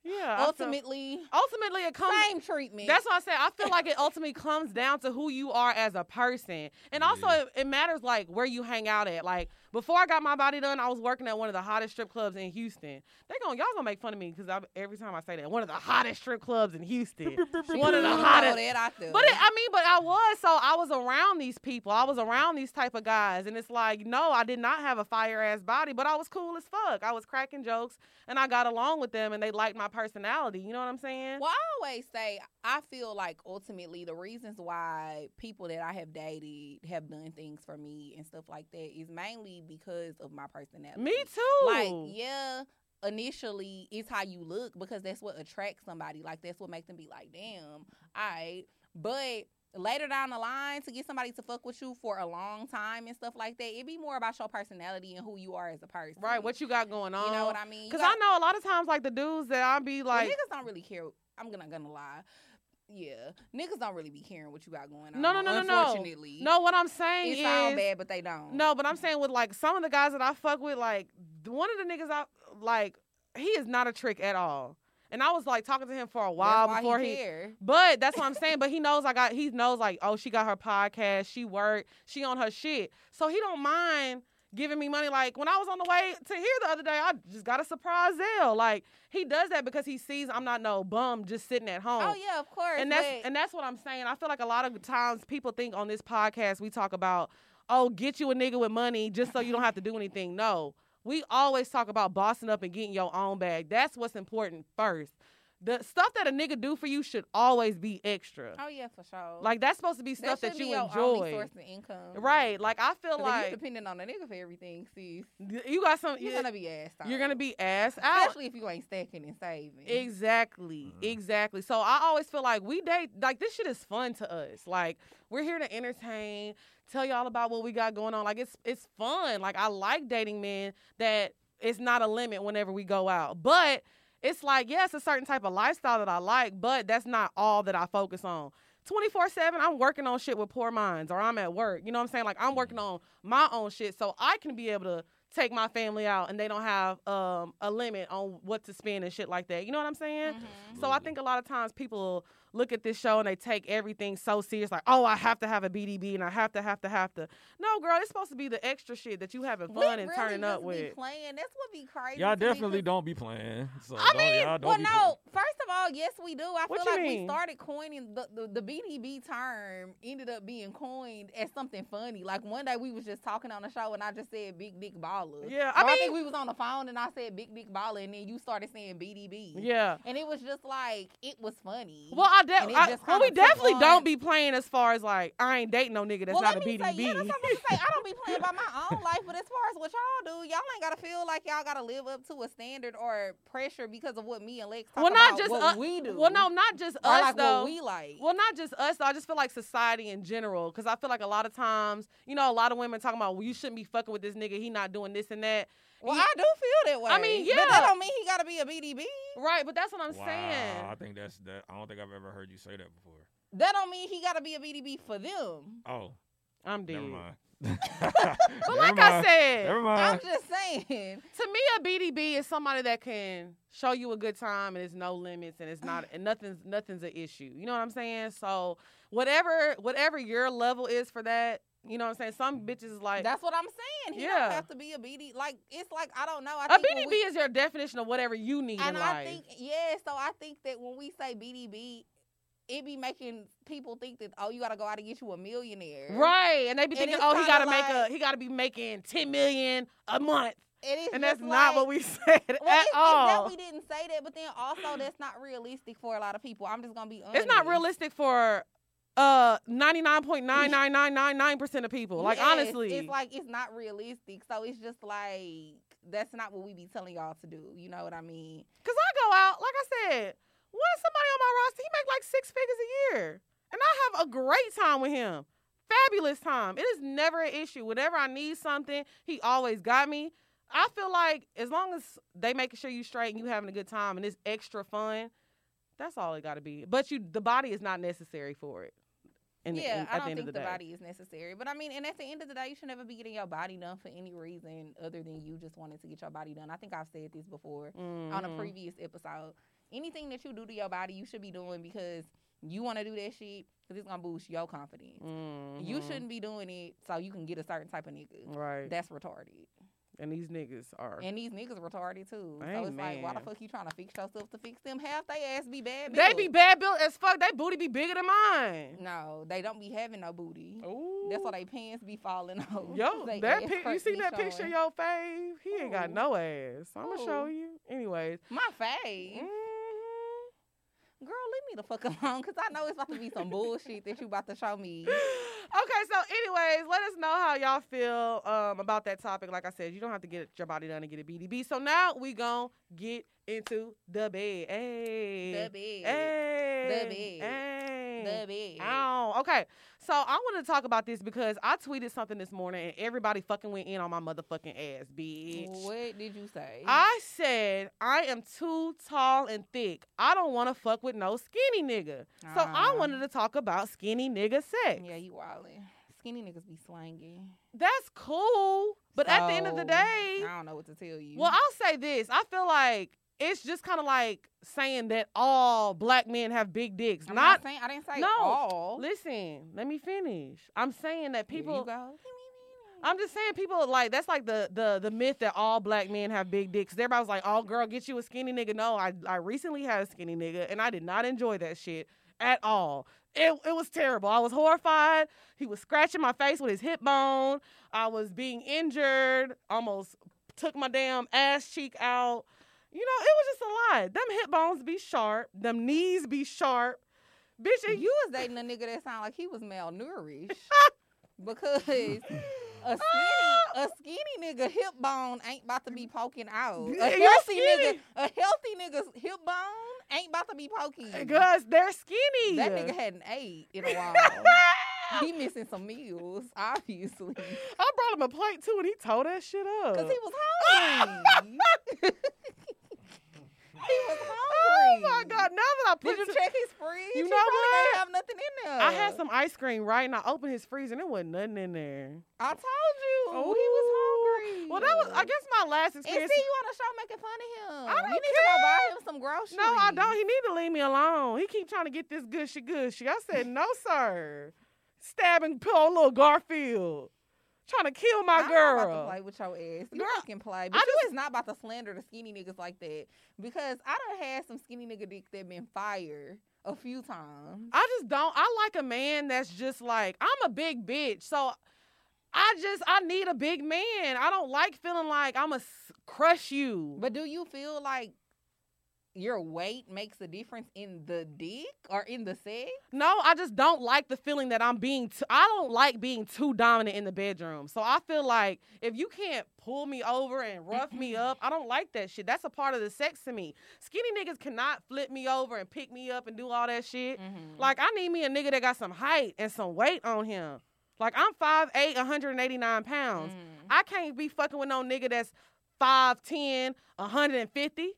Yeah. I feel- ultimately, ultimately it comes same treatment. That's what I say. I feel like it ultimately comes down to who you are as a person. And also, Yeah. it, it matters like where you hang out at. Like, before I got my body done, I was working at one of the hottest strip clubs in Houston. They gonna y'all gonna make fun of me because every time I say that, one of the hottest strip clubs in Houston. one of the hottest. that out. But it, I mean, but I was so I was around these people. I was around these type of guys, and it's like, no, I did not have a fire ass body, but I was cool as fuck. I was cracking jokes, and I got along with them, and they liked my personality. You know what I'm saying? Well, I always say I feel like ultimately the reasons why people that I have dated have done things for me and stuff like that is mainly because of my personality. Me too. Like, yeah, initially it's how you look because that's what attracts somebody. Like that's what makes them be like, damn, all right. But later down the line to get somebody to fuck with you for a long time and stuff like that, It'd be more about your personality and who you are as a person. Right, what you got going on. you know what I mean? Because I know a lot of times, like the dudes that I be well, like, niggas don't really care. I'm gonna gonna lie. Yeah, niggas don't really be caring what you got going on. No, no, no, no, no. Unfortunately, no, what I'm saying it is, sound bad, but they don't. no, but I'm saying with like some of the guys that I fuck with, like one of the niggas I like, he is not a trick at all. And I was like talking to him for a That's while why before he, he. But that's what I'm saying. But he knows I got. He knows like, oh, she got her podcast. She worked, She on her shit. So he don't mind giving me money. Like when I was on the way to here the other day, I just got a surprise Zelle. Like he does that because he sees I'm not no bum just sitting at home. Oh yeah, of course. and that's and that's what I'm saying. I feel like a lot of times people think on this podcast we talk about, oh, get you a nigga with money just so you don't have to do anything. No, we always talk about bossing up and getting your own bag. That's what's important first. The stuff that a nigga do for you should always be extra. oh yeah, for sure. Like that's supposed to be stuff that, should you be your only enjoy. source of income. Right. Like I feel if you like depending on a nigga for everything, sis, you got some you're yeah, gonna be ass. you're gonna be ass out. especially if you ain't stacking and saving. Exactly, Mhm. exactly. So I always feel like we date like this shit is fun to us. Like we're here to entertain, tell y'all about what we got going on. Like it's it's fun. Like I like dating men that it's not a limit whenever we go out. But it's like, yeah, a certain type of lifestyle that I like, but that's not all that I focus on. 24 7, I'm working on shit with poor minds or I'm at work. You know what I'm saying? Like I'm working on my own shit so I can be able to take my family out and they don't have um, a limit on what to spend and shit like that. You know what I'm saying? Mhm. So I think a lot of times people look at this show and they take everything so serious, like, oh, I have to have a BDB and I have to, have to, have to. No, girl, it's supposed to be the extra shit that you having We fun and really turning up just be with. Playing. That's what be crazy. Y'all definitely me, don't be playing. So I don't, mean, y'all don't well, be no. First of all, yes, we do. I What feel like mean? we started coining the, the the BDB term. Ended up being coined as something funny. Like one day we was just talking on the show, and I just said "big dick baller." Yeah, I I, mean, think we was on the phone, and I said "big dick baller," and then you started saying BDB. yeah. And it was just like it was funny. Well, I, And de- it I well, we definitely on- don't be playing as far as like I ain't dating no nigga that's well, not a BDB. say, yeah, that's what I'm gonna say. I don't be playing by my own life, but as far as what y'all do, y'all ain't gotta feel like y'all gotta live up to a standard or pressure because of what me and Lex talk about. well, not about just what us. we do. Well, no, not just us like though. what we like. Well, not just us. Though. I just feel like society in general, because I feel like a lot of times, you know, a lot of women talking about, well, you shouldn't be fucking with this nigga. He not doing this and that. Well, He- I do feel that way. I mean, but yeah. that don't mean he gotta be a BDB. Right, but that's what I'm Wow, saying. I think that's that. I don't think I've ever heard you say that before. That don't mean he gotta be a BDB for them. Oh, I'm dead. never mind. But like I said, never I'm just saying. to me, a BDB is somebody that can show you a good time and it's no limits and it's not and nothing's nothing's an issue. You know what I'm saying? So whatever whatever your level is for that, you know what I'm saying. Some bitches like That's what I'm saying. He Yeah. don't have to be a BD. Like it's like I don't know. I a think BDB we- is your definition of whatever you need and I life. think yeah. So I think that when we say BDB, it be making people think that oh you gotta go out and get you a millionaire. right, and they be thinking, oh, he gotta make a he gotta be making ten million a month, It is and that's not what we said Well, at it's, it's all. that we didn't say that, but then also that's not realistic for a lot of people. I'm just gonna be honest. It's not realistic for uh 99.99999% of people. Like Yes, honestly. it's like it's not realistic. So it's just like that's not what we be telling y'all to do. You know what I mean? Cause I go out, like I said, when somebody on my roster, he make like six figures a year, and I have a great time with him, fabulous time. It is never an issue. Whenever I need something, he always got me. I feel like as long as they making sure you straight and you having a good time and it's extra fun, that's all it got to be. But you, the body is not necessary for it. In, yeah, in- I don't the think the, the, body is necessary. But I mean, and at the end of the day, you should never be getting your body done for any reason other than you just wanted to get your body done. I think I've said this before on a Mhm. previous episode. Anything that you do to your body, you should be doing because you want to do that shit because it's gonna boost your confidence. You Mhm. shouldn't be doing it so you can get a certain type of nigga. Right. That's retarded. And these niggas are. And these niggas retarded too. so it's like, why the fuck you trying to fix yourself to fix them? Half they ass be bad. They be bad built as fuck. They booty be bigger than mine. No, they don't be having no booty. Ooh. That's why they pants be falling off. Yo, that pic, you see that picture, of showing. your fave? He ain't got no ass. I'm gonna show you. Anyways. My face. Mhm. Girl, leave me the fuck alone because I know it's about to be some bullshit that you about to show me. Anyways, let us know how y'all feel um, about that topic. Like I said, you don't have to get your body done to get a BDB. So now we gon' get into the bed. Hey. The bed. Hey. The bed. Hey. The it. Oh, okay. So I want to talk about this because I tweeted something this morning and everybody fucking went in on my motherfucking ass, bitch. What did you say? I said I am too tall and thick. I don't want to fuck with no skinny nigga. So I Ah. wanted to talk about skinny nigga sex. Yeah, you wildin'. Skinny niggas be slanging. That's cool, but at the end of the day, I don't know what to tell you. well, I'll say this. I feel like it's just kind of like saying that all black men have big dicks. I'm not not saying I didn't say no. all. Listen, let me finish. I'm saying that people. go. I'm just saying people like that's like the the the myth that all black men have big dicks. Everybody's like, "Oh, girl, get you a skinny nigga." No, I I recently had a skinny nigga, and I did not enjoy that shit at all. It it was terrible. I was horrified. He was scratching my face with his hip bone. I was being injured. Almost took my damn ass cheek out. You know, it was just a lot. Them hip bones be sharp. Them knees be sharp. Bitch, and You was dating a nigga that sounded like he was malnourished because a skinny a skinny nigga hip bone ain't about to be poking out. A healthy nigga, a healthy nigga's hip bone ain't about to be poking. because they're skinny. That nigga hadn't ate in a while. he missing some meals, obviously, I brought him a plate too, and he tore that shit up. because he was hungry. he was hungry. Oh my god! Now that I put Did you check his fridge? You He know what? Didn't have nothing in there. I had some ice cream right, and I opened his freezer, and there wasn't nothing in there. I told you Oh, he was hungry. Well, that was, I guess, my last experience. And see you on the show making fun of him. I don't you need to go buy him some groceries. no, I don't. He need to leave me alone. He keep trying to get this gushy gushy. I said no, sir. Stabbing poor little Garfield, trying to kill my I'm girl. Not about to play with your ass. You Girl, can play, I but you just- is not about to slander the skinny niggas like that because I done had some skinny nigga dick that been fired a few times. I just don't. I like a man that's just like I'm a big bitch, so I just I need a big man. I don't like feeling like I'm a crush you. But do you feel like your weight makes a difference in the dick or in the sex? No, I just don't like the feeling that I'm being. Too, I don't like being too dominant in the bedroom. So I feel like if you can't pull me over and rough me up, I don't like that shit. That's a part of the sex to me. Skinny niggas cannot flip me over and pick me up and do all that shit. Mm-hmm. Like I need me a nigga that got some height and some weight on him. Like I'm 5'8", 189 pounds. Mm. I can't be fucking with no nigga that's 5'10", 150.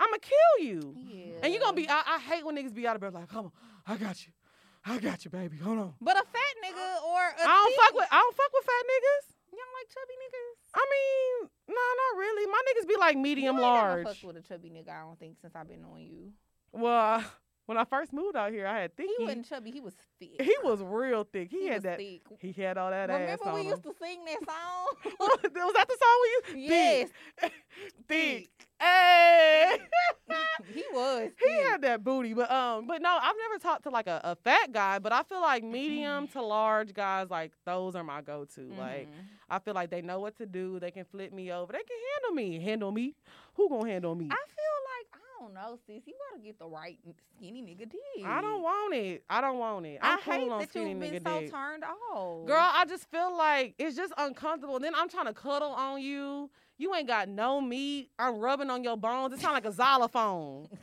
I'ma kill you. yeah. And you're gonna be I, I hate when niggas be out of bed like, come on, I got you. I got you, baby. Hold on. But a fat nigga or a I don't thick- fuck with I don't fuck with fat niggas. You don't like chubby niggas? I mean, no, not really. My niggas be like medium you ain't never large. fucked with a chubby nigga. I don't think since I've been on you. Well, when I first moved out here, I had thick. He wasn't chubby. He was thick. He was real thick. He, He had that. thick. He had all that ass Remember we him. used to sing that song? was that the song we used? yes, thick. Hey. he was. He had that booty, but um, but no, I've never talked to like a, a fat guy, but I feel like medium Mm-hmm. to large guys, like those are my go-to. Like Mhm. I feel like they know what to do. They can flip me over. They can handle me. Handle me. Who gonna handle me? I feel like don't know, sis. You gotta get the right skinny nigga dick. I don't want it. I don't want it. I I'm cool hate on that skinny you've been so dick. turned off, Girl, I just feel like it's just uncomfortable. And then I'm trying to cuddle on you. You ain't got no meat. I'm rubbing on your bones. It sound like a xylophone.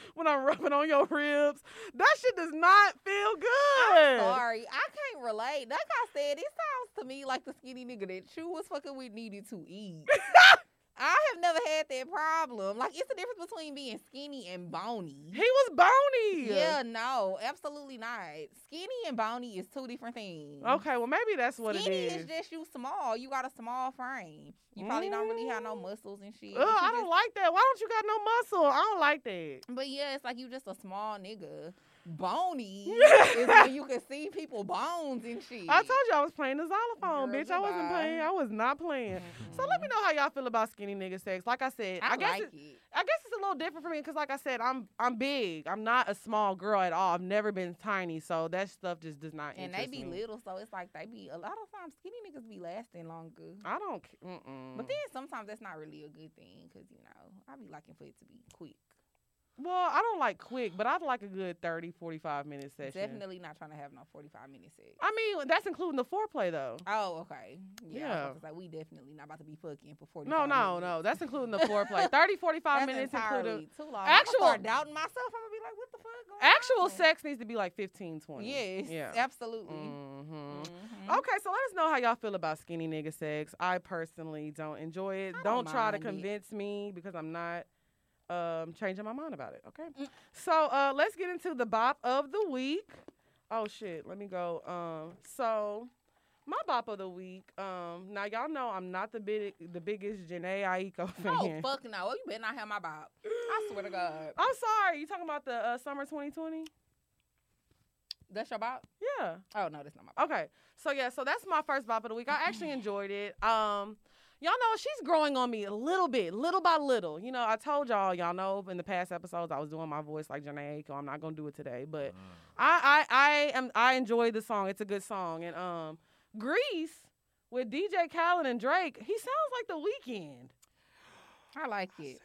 when I'm rubbing on your ribs, that shit does not feel good. Sorry, I can't relate. Like I said, it sounds to me like the skinny nigga that you was fucking with needed to eat. I have never had that problem. Like it's the difference between being skinny and bony. He was bony. Yeah, no, absolutely not. Skinny and bony is two different things. Okay, well maybe that's what it is. Skinny is. just you small. You got a small frame. You probably don't really have no mm. muscles and shit. Ugh, I don't just- like that. Why don't you got no muscle? I don't like that. But yeah, it's like you just a small nigga. Bony is when you can see people bones and shit. I told you I was playing the xylophone, Girl, bitch. I wasn't playing. I was not playing. So let me mm-hmm. know how y'all feel about skinny nigga sex. Like I said, I, I, guess like it, it. I guess it's a little different for me because, like I said, I'm I'm big. I'm not a small girl at all. I've never been tiny, so that stuff just does not. And they be me. little, so it's like they be a lot of times skinny niggas be lasting longer. I don't. Mm-mm. But then sometimes that's not really a good thing because you know I be liking for it to be quick. Well, I don't like quick, but I'd like a good 30, 45 minute session. Definitely not trying to have no 45 minute sex. I mean, that's including the foreplay though. Oh, okay. Yeah. Yeah. I was about to say, we definitely not about to be fucking for 45 No, no, minutes. no. That's including the foreplay. 30, 45 That's minutes included. too long. Actual- I'm doubting myself. I'm gonna be like, what the fuck going Actual on? sex needs to be like 15, 20. Yes. Yeah. Absolutely. hmm Mhm. Okay, so let us know how y'all feel about skinny nigga sex. I personally don't enjoy it. I Don't, don't try to it. convince me because I'm not um, changing my mind about it. Okay. Mm. So uh, let's get into the bop of the week. Oh shit, let me go. Um, so my bop of the week. Um, now y'all know I'm not the big, the biggest Jhené Aiko fan. Oh fuck no! Well, you better not have my bop. I swear to God. I'm sorry. You talking about the uh, summer 2020? That's your bop? Yeah. Oh no, that's not my bob. Okay. So yeah, so that's my first bop of the week. I actually enjoyed it. Um y'all know she's growing on me a little bit, little by little. You know, I told y'all, y'all know in the past episodes I was doing my voice like Jhené Aiko. I'm not gonna do it today, but I I I am I enjoy the song. It's a good song. And um Greece with DJ Khaled and Drake, he sounds like the Weeknd. I like it.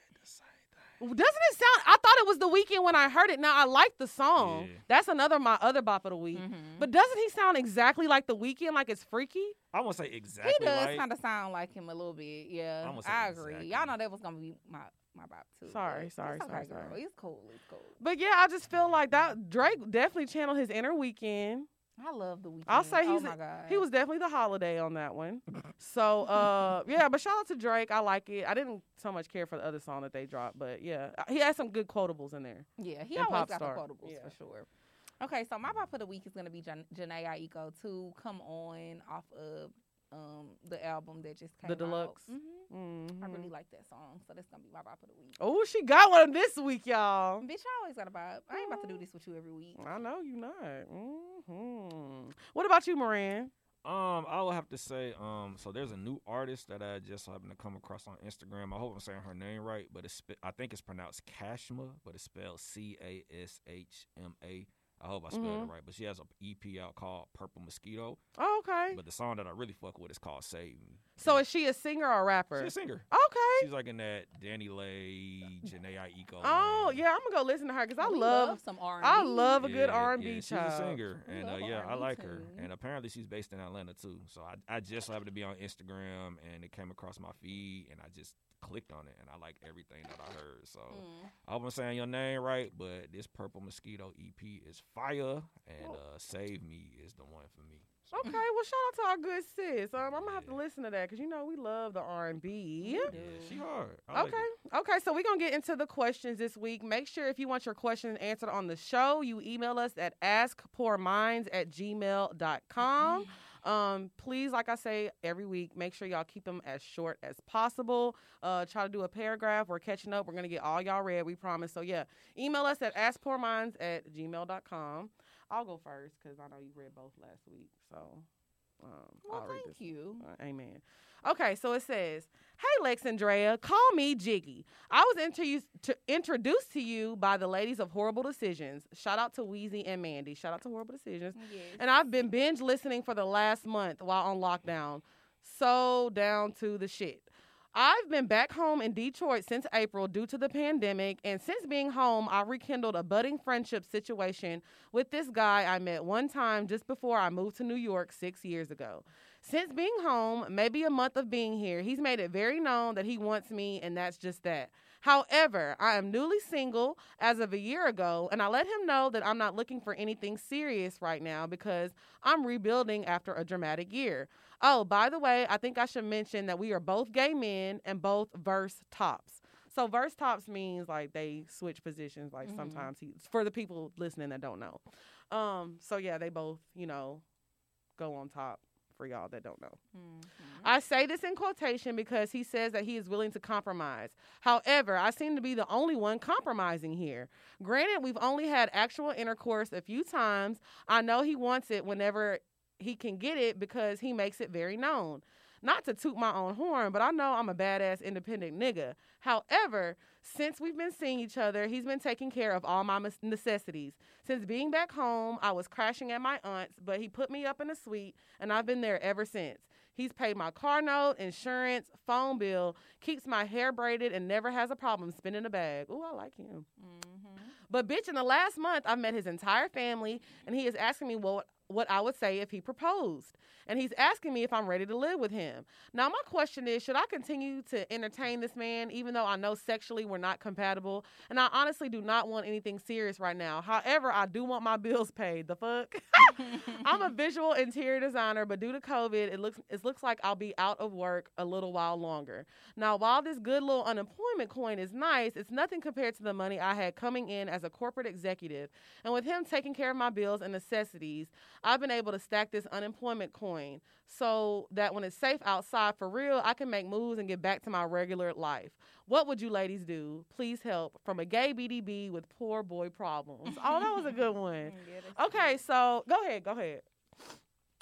Doesn't it sound I thought it was the Weeknd when I heard it. Now I like the song. Yeah. That's another my other bop of the week. Mhm. But doesn't he sound exactly like the Weeknd, like it's freaky? I won't say exactly he does like. kind of sound like him a little bit. Yeah, I'ma say I agree. exactly. Y'all know that was gonna be my my bob too. Sorry, sorry, it's okay, sorry, girl. sorry. It's cool. It's cool. But yeah, I just feel like that Drake definitely channeled his inner Weeknd. I love the Weeknd. I'll say oh he's- my god. He was definitely the holiday on that one. So uh yeah, but shout out to Drake. I like it. I didn't so much care for the other song that they dropped, but yeah, uh, he had some good quotables in there. Yeah, he always Pop got Star. the quotables Yeah. for sure. Okay, so my bop for the week is gonna be Jan- Jhené Aiko to come on off of um the album that just came out. The deluxe. Out. hmm I really like that song, so that's gonna be my bop for the week. Oh, she got one this week, y'all. Bitch, I always got a bop. I ain't about to do this with you every week. I know you not. hmm What about you, Moran? Um, I would have to say, um, so there's a new artist that I just happened to come across on Instagram. I hope I'm saying her name right, but it's I think it's pronounced Kashma, but it's spelled C A S H M A. I hope I spelled Mhm. it right. But she has an EP out called Purple Mosquito. Oh, okay. But the song that I really fuck with is called Save Me. So is she a singer or a rapper? She's a singer. Okay. She's like in that Danny Lay, Jhené Aiko. Oh lane. yeah, I'm gonna go listen to her because I We love, some R&B. I love a good R&B she's child. a singer, We and uh, yeah, I R&B like her. And apparently, she's based in Atlanta too. So I, I just happened to be on Instagram, and it came across my feed, and I just clicked on it, and I like everything that I heard. So Mm. I hope I'm saying your name right, but this Purple Mosquito EP is fire, and uh, Save Me is the one for me. So, Okay, well shout out to our good sis. Um, I'm gonna have to listen to that because you know we love the R&B. We yeah, do. she hard. I like Okay. it. Okay. So we're going to get into the questions this week. Make sure if you want your questions answered on the show, you email us at askpoorminds at gmail.com. Um, please, like I say every week, make sure y'all keep them as short as possible. Uh, try to do a paragraph. We're catching up. We're going to get all y'all read, we promise. So, yeah, email us at askpoorminds at gmail.com. I'll go first because I know you read both last week. So, um, Well, thank you. uh, amen. Okay, so it says, "Hey Lex Andrea, call me Jiggy. I was introduced to, introduced to you by the ladies of Horrible Decisions. Shout out to Weezy and Mandy. Shout out to Horrible Decisions. Yes. And I've been binge listening for the last month while on lockdown. So down to the shit. I've been back home in Detroit since April due to the pandemic, and since being home, I rekindled a budding friendship situation with this guy I met one time just before I moved to New York six years ago. Since being home, maybe a month of being here, he's made it very known that he wants me, and that's just that. However, I am newly single as of a year ago, and I let him know that I'm not looking for anything serious right now because I'm rebuilding after a dramatic year. Oh, by the way, I think I should mention that we are both gay men and both verse tops. So verse tops means like they switch positions. Like Mhm. sometimes he for the people listening that don't know. Um. So yeah, they both you know go on top for y'all that don't know. Mhm. I say this in quotation because he says that he is willing to compromise. However, I seem to be the only one compromising here. Granted, we've only had actual intercourse a few times. I know he wants it whenever he can get it because he makes it very known. Not to toot my own horn, but I know I'm a badass independent nigga. However, since we've been seeing each other, he's been taking care of all my necessities. Since being back home, I was crashing at my aunt's, but he put me up in a suite, and I've been there ever since. He's paid my car note, insurance, phone bill, keeps my hair braided, and never has a problem spending a bag. Ooh, I like him. Mm-hmm. But bitch, in the last month, I've met his entire family, and he is asking me what what I would say if he proposed. And he's asking me if I'm ready to live with him. Now, my question is should I continue to entertain this man, even though I know sexually we're not compatible? And I honestly do not want anything serious right now. However, I do want my bills paid. The fuck? I'm a visual interior designer, but due to COVID, it looks it looks like I'll be out of work a little while longer. Now, while this good little unemployment coin is nice, it's nothing compared to the money I had coming in as a corporate executive. And with him taking care of my bills and necessities, I've been able to stack this unemployment coin so that when it's safe outside for real, I can make moves and get back to my regular life. What would you ladies do? Please help from a gay BDB with poor boy problems. Oh, that was a good one. Yeah, Okay, so go ahead, go ahead.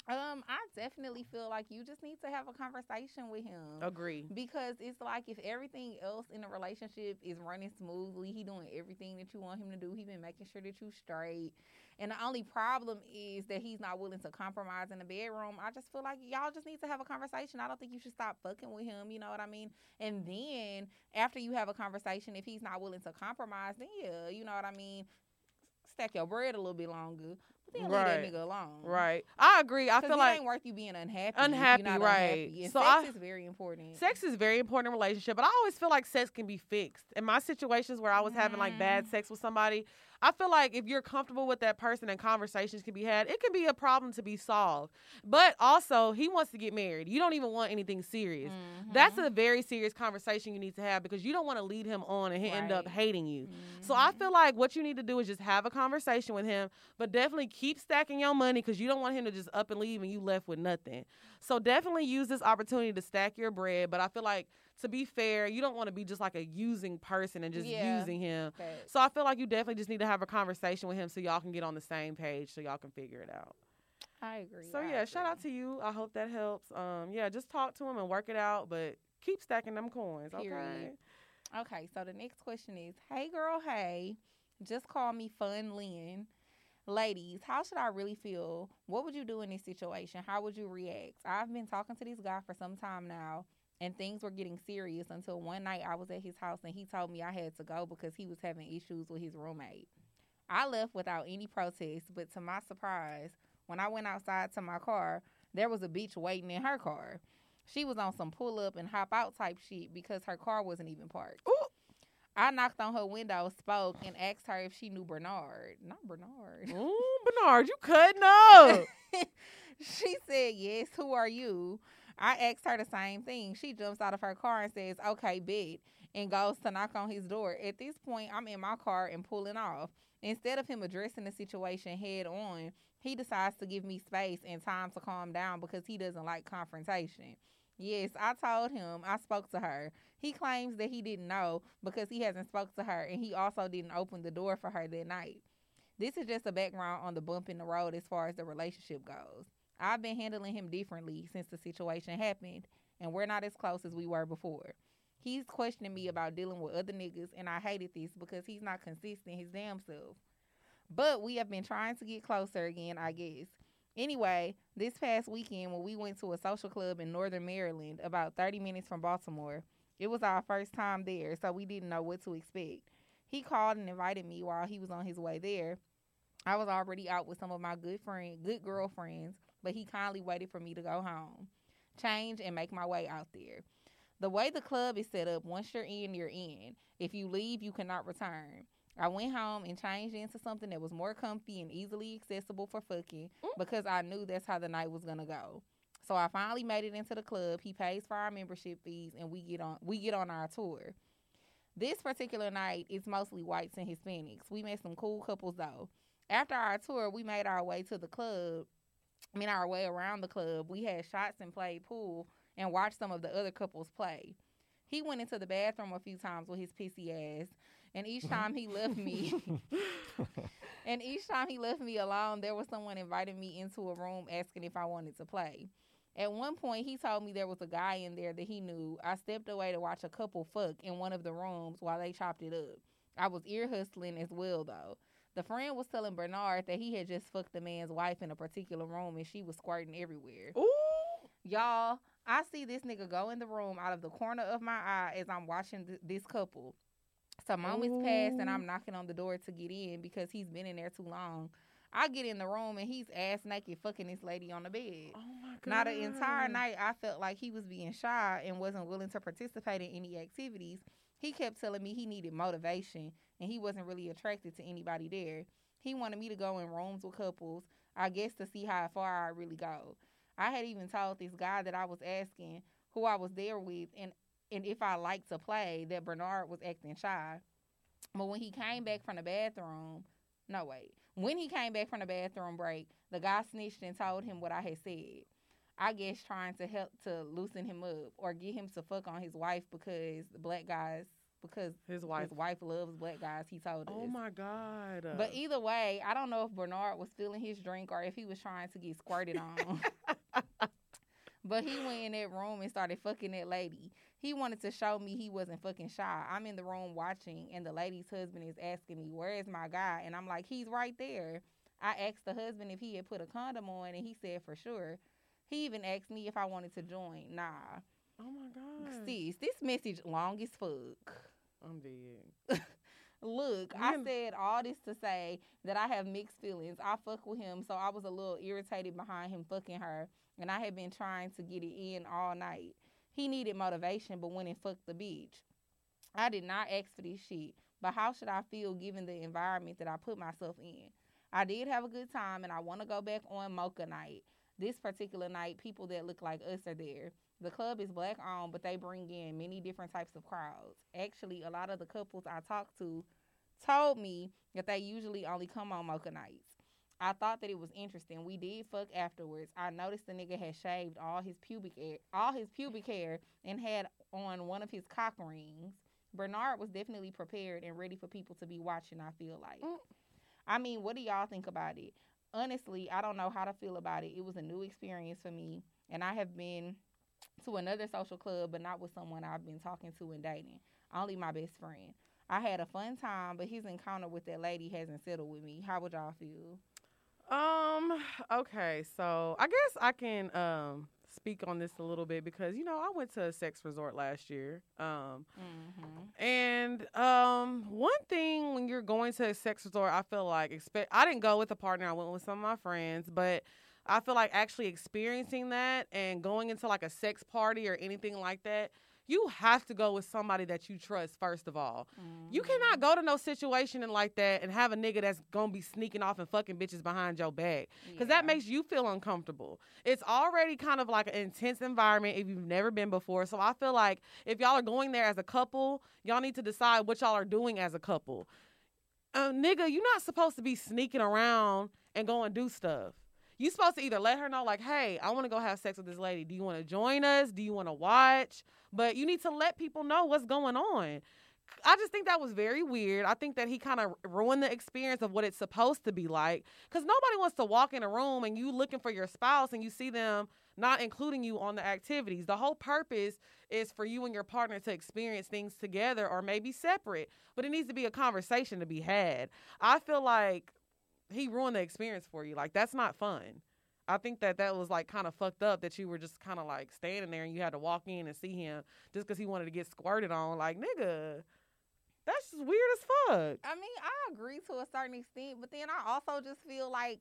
Um, I definitely feel like you just need to have a conversation with him. Agree. Because it's like if everything else in the relationship is running smoothly, he doing everything that you want him to do. He been making sure that you straight. And the only problem is that he's not willing to compromise in the bedroom. I just feel like y'all just need to have a conversation. I don't think you should stop fucking with him. You know what I mean? And then after you have a conversation, if he's not willing to compromise, then yeah, you know what I mean. Stack your bread a little bit longer, then Right. leave that nigga alone. Right. I agree. I feel it like ain't worth you being unhappy. Unhappy, right. Unhappy. So sex I- is very important. sex is very important in relationship, but I always feel like sex can be fixed. In my situations where I was having like bad Mm. sex with somebody, I feel like if you're comfortable with that person and conversations can be had, it can be a problem to be solved. But also, he wants to get married. You don't even want anything serious. That's Mhm. a very serious conversation you need to have because you don't want to lead him on and he end up hating you. So I Mhm. feel like what you need to do is just have a conversation with him, but definitely keep stacking your money because you don't want him to just up and leave and you left with nothing. So definitely use this opportunity to stack your bread. But I feel like to be fair, you don't want to be just like a using person and just Yeah. using him. Facts. So I feel like you definitely just need to have a conversation with him so y'all can get on the same page so y'all can figure it out. I agree. So I yeah, shout out to you. I hope that helps. Um yeah, just talk to him and work it out, but keep stacking them coins, okay? Okay, so the next question is Hey girl, hey. Just call me Fun Lynn. Ladies, how should I really feel? What would you do in this situation? How would you react? I've been talking to this guy for some time now, and things were getting serious until one night I was at his house and he told me I had to go because he was having issues with his roommate. I left without any protest, but to my surprise, when I went outside to my car, there was a bitch waiting in her car. She was on some pull up and hop out type shit because her car wasn't even parked. Ooh. I knocked on her window, spoke, and asked her if she knew Bernard. Not Bernard. Ooh, Bernard, you cutting up. she said, Yes, who are you? I asked her the same thing. She jumps out of her car and says, Okay, bet, and goes to knock on his door. At this point, I'm in my car and pulling off. Instead of him addressing the situation head on, he decides to give me space and time to calm down because he doesn't like confrontation. Yes, I told him I spoke to her. He claims that he didn't know because he hasn't spoke to her and he also didn't open the door for her that night. This is just a background on the bump in the road as far as the relationship goes. I've been handling him differently since the situation happened, and we're not as close as we were before. He's questioning me mm-hmm. about dealing with other niggas, and I hated this because he's not consistent his damn self. But we have been trying to get closer again, I guess. Anyway, this past weekend when we went to a social club in Northern Maryland, about 30 minutes from Baltimore, it was our first time there, so we didn't know what to expect. He called and invited me while he was on his way there. I was already out with some of my good friend, good girlfriends, but he kindly waited for me to go home, change, and make my way out there. The way the club is set up, once you're in, you're in. If you leave, you cannot return. I went home and changed into something that was more comfy and easily accessible for fucking mm. because I knew that's how the night was gonna go. So I finally made it into the club. He pays for our membership fees and we get on we get on our tour. This particular night is mostly whites and Hispanics. We met some cool couples though. After our tour, we made our way to the club. I mean our way around the club. We had shots and played pool and watched some of the other couples play. He went into the bathroom a few times with his pissy ass, and each time he left me and each time he left me alone, there was someone inviting me into a room asking if I wanted to play. At one point, he told me there was a guy in there that he knew. I stepped away to watch a couple fuck in one of the rooms while they chopped it up. I was ear hustling as well, though. The friend was telling Bernard that he had just fucked the man's wife in a particular room and she was squirting everywhere. Ooh. Y'all, I see this nigga go in the room out of the corner of my eye as I'm watching th- this couple. Some moments pass and I'm knocking on the door to get in because he's been in there too long. I get in the room and he's ass naked fucking this lady on the bed. Oh my god. Now the entire night I felt like he was being shy and wasn't willing to participate in any activities. He kept telling me he needed motivation and he wasn't really attracted to anybody there. He wanted me to go in rooms with couples, I guess to see how far I really go. I had even told this guy that I was asking who I was there with and and if I liked to play that Bernard was acting shy. But when he came back from the bathroom, no wait. When he came back from the bathroom break, the guy snitched and told him what I had said. I guess trying to help to loosen him up or get him to fuck on his wife because the black guys because his wife. his wife loves black guys. He told oh us. Oh my god. But either way, I don't know if Bernard was feeling his drink or if he was trying to get squirted on. but he went in that room and started fucking that lady. He wanted to show me he wasn't fucking shy. I'm in the room watching, and the lady's husband is asking me, Where is my guy? And I'm like, He's right there. I asked the husband if he had put a condom on, and he said for sure. He even asked me if I wanted to join. Nah. oh my god. Sis, this message long as fuck. I'm dead. Look, I said all this to say that I have mixed feelings. I fuck with him, so I was a little irritated behind him fucking her, and I had been trying to get it in all night. He needed motivation, but went and fucked the bitch. I did not ask for this shit, but how should I feel given the environment that I put myself in? I did have a good time, and I want to go back on Mocha night. This particular night, people that look like us are there. The club is black owned, but they bring in many different types of crowds. Actually, a lot of the couples I talked to told me that they usually only come on Mocha nights. I thought that it was interesting. We did fuck afterwards. I noticed the nigga had shaved all his pubic hair, all his pubic hair, and had on one of his cock rings. Bernard was definitely prepared and ready for people to be watching. I feel like. Mm. I mean, what do y'all think about it? Honestly, I don't know how to feel about it. It was a new experience for me, and I have been to another social club, but not with someone I've been talking to and dating. Only my best friend. I had a fun time, but his encounter with that lady hasn't settled with me. How would y'all feel? Um. Okay. So I guess I can um speak on this a little bit because you know I went to a sex resort last year. Um. Mm-hmm. And um, one thing when you're going to a sex resort, I feel like expect. I didn't go with a partner. I went with some of my friends, but I feel like actually experiencing that and going into like a sex party or anything like that, you have to go with somebody that you trust first of all. You cannot go to no situation and like that and have a nigga that's gonna be sneaking off and fucking bitches behind your back because that makes you feel uncomfortable. It's already kind of like an intense environment if you've never been before. So I feel like if y'all are going there as a couple, y'all need to decide what y'all are doing as a couple. Uh, nigga, you're not supposed to be sneaking around and go and do stuff. You supposed to either let her know, like, hey, I want to go have sex with this lady. Do you want to join us? Do you want to watch? But you need to let people know what's going on. I just think that was very weird. I think that he kind of ruined the experience of what it's supposed to be like. Because nobody wants to walk in a room and you looking for your spouse and you see them not including you on the activities. The whole purpose is for you and your partner to experience things together or maybe separate. But it needs to be a conversation to be had. I feel like he ruined the experience for you. Like that's not fun. I think that that was like kind of fucked up that you were just kind of like standing there and you had to walk in and see him just because he wanted to get squirted on. Like nigga, that's just weird as fuck. I mean, I agree to a certain extent, but then I also just feel like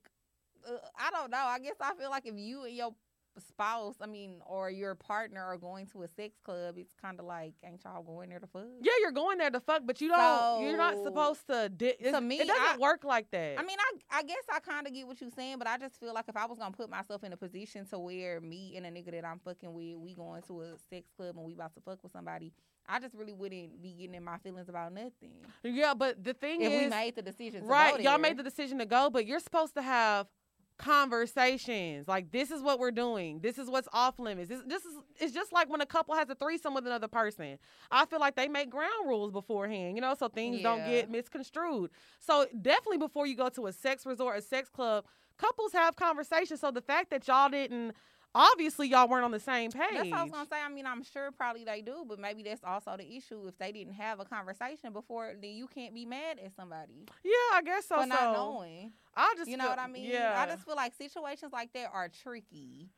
uh, I don't know. I guess I feel like if you and your spouse, I mean, or your partner are going to a sex club, it's kind of like, ain't y'all going there to fuck? Yeah, you're going there to fuck, but you don't. you're not supposed to. Di- to me, it doesn't I- work like that. I mean, I I guess I kind of get what you're saying, but I just feel like if I was gonna put myself in a position to where me and a nigga that I'm fucking with, we going to a sex club and we about to fuck with somebody, I just really wouldn't be getting in my feelings about nothing. yeah, but the thing If is, we made the decision, right? Y'all made the decision to go, but you're supposed to have conversations. Like this is what we're doing. This is what's off limits. This, this is it's just like when a couple has a threesome with another person. I feel like they make ground rules beforehand, you know, so things don't get misconstrued. So definitely before you go to a sex resort, a sex club, couples have conversations. So the fact that y'all didn't obviously y'all weren't on the same page. That's what I was gonna say. I mean, I'm sure probably they do, but maybe that's also the issue. If they didn't have a conversation before, then you can't be mad at somebody yeah, I guess so. for not so knowing. I just You know feel- what I mean? Yeah. I just feel like situations like that are tricky.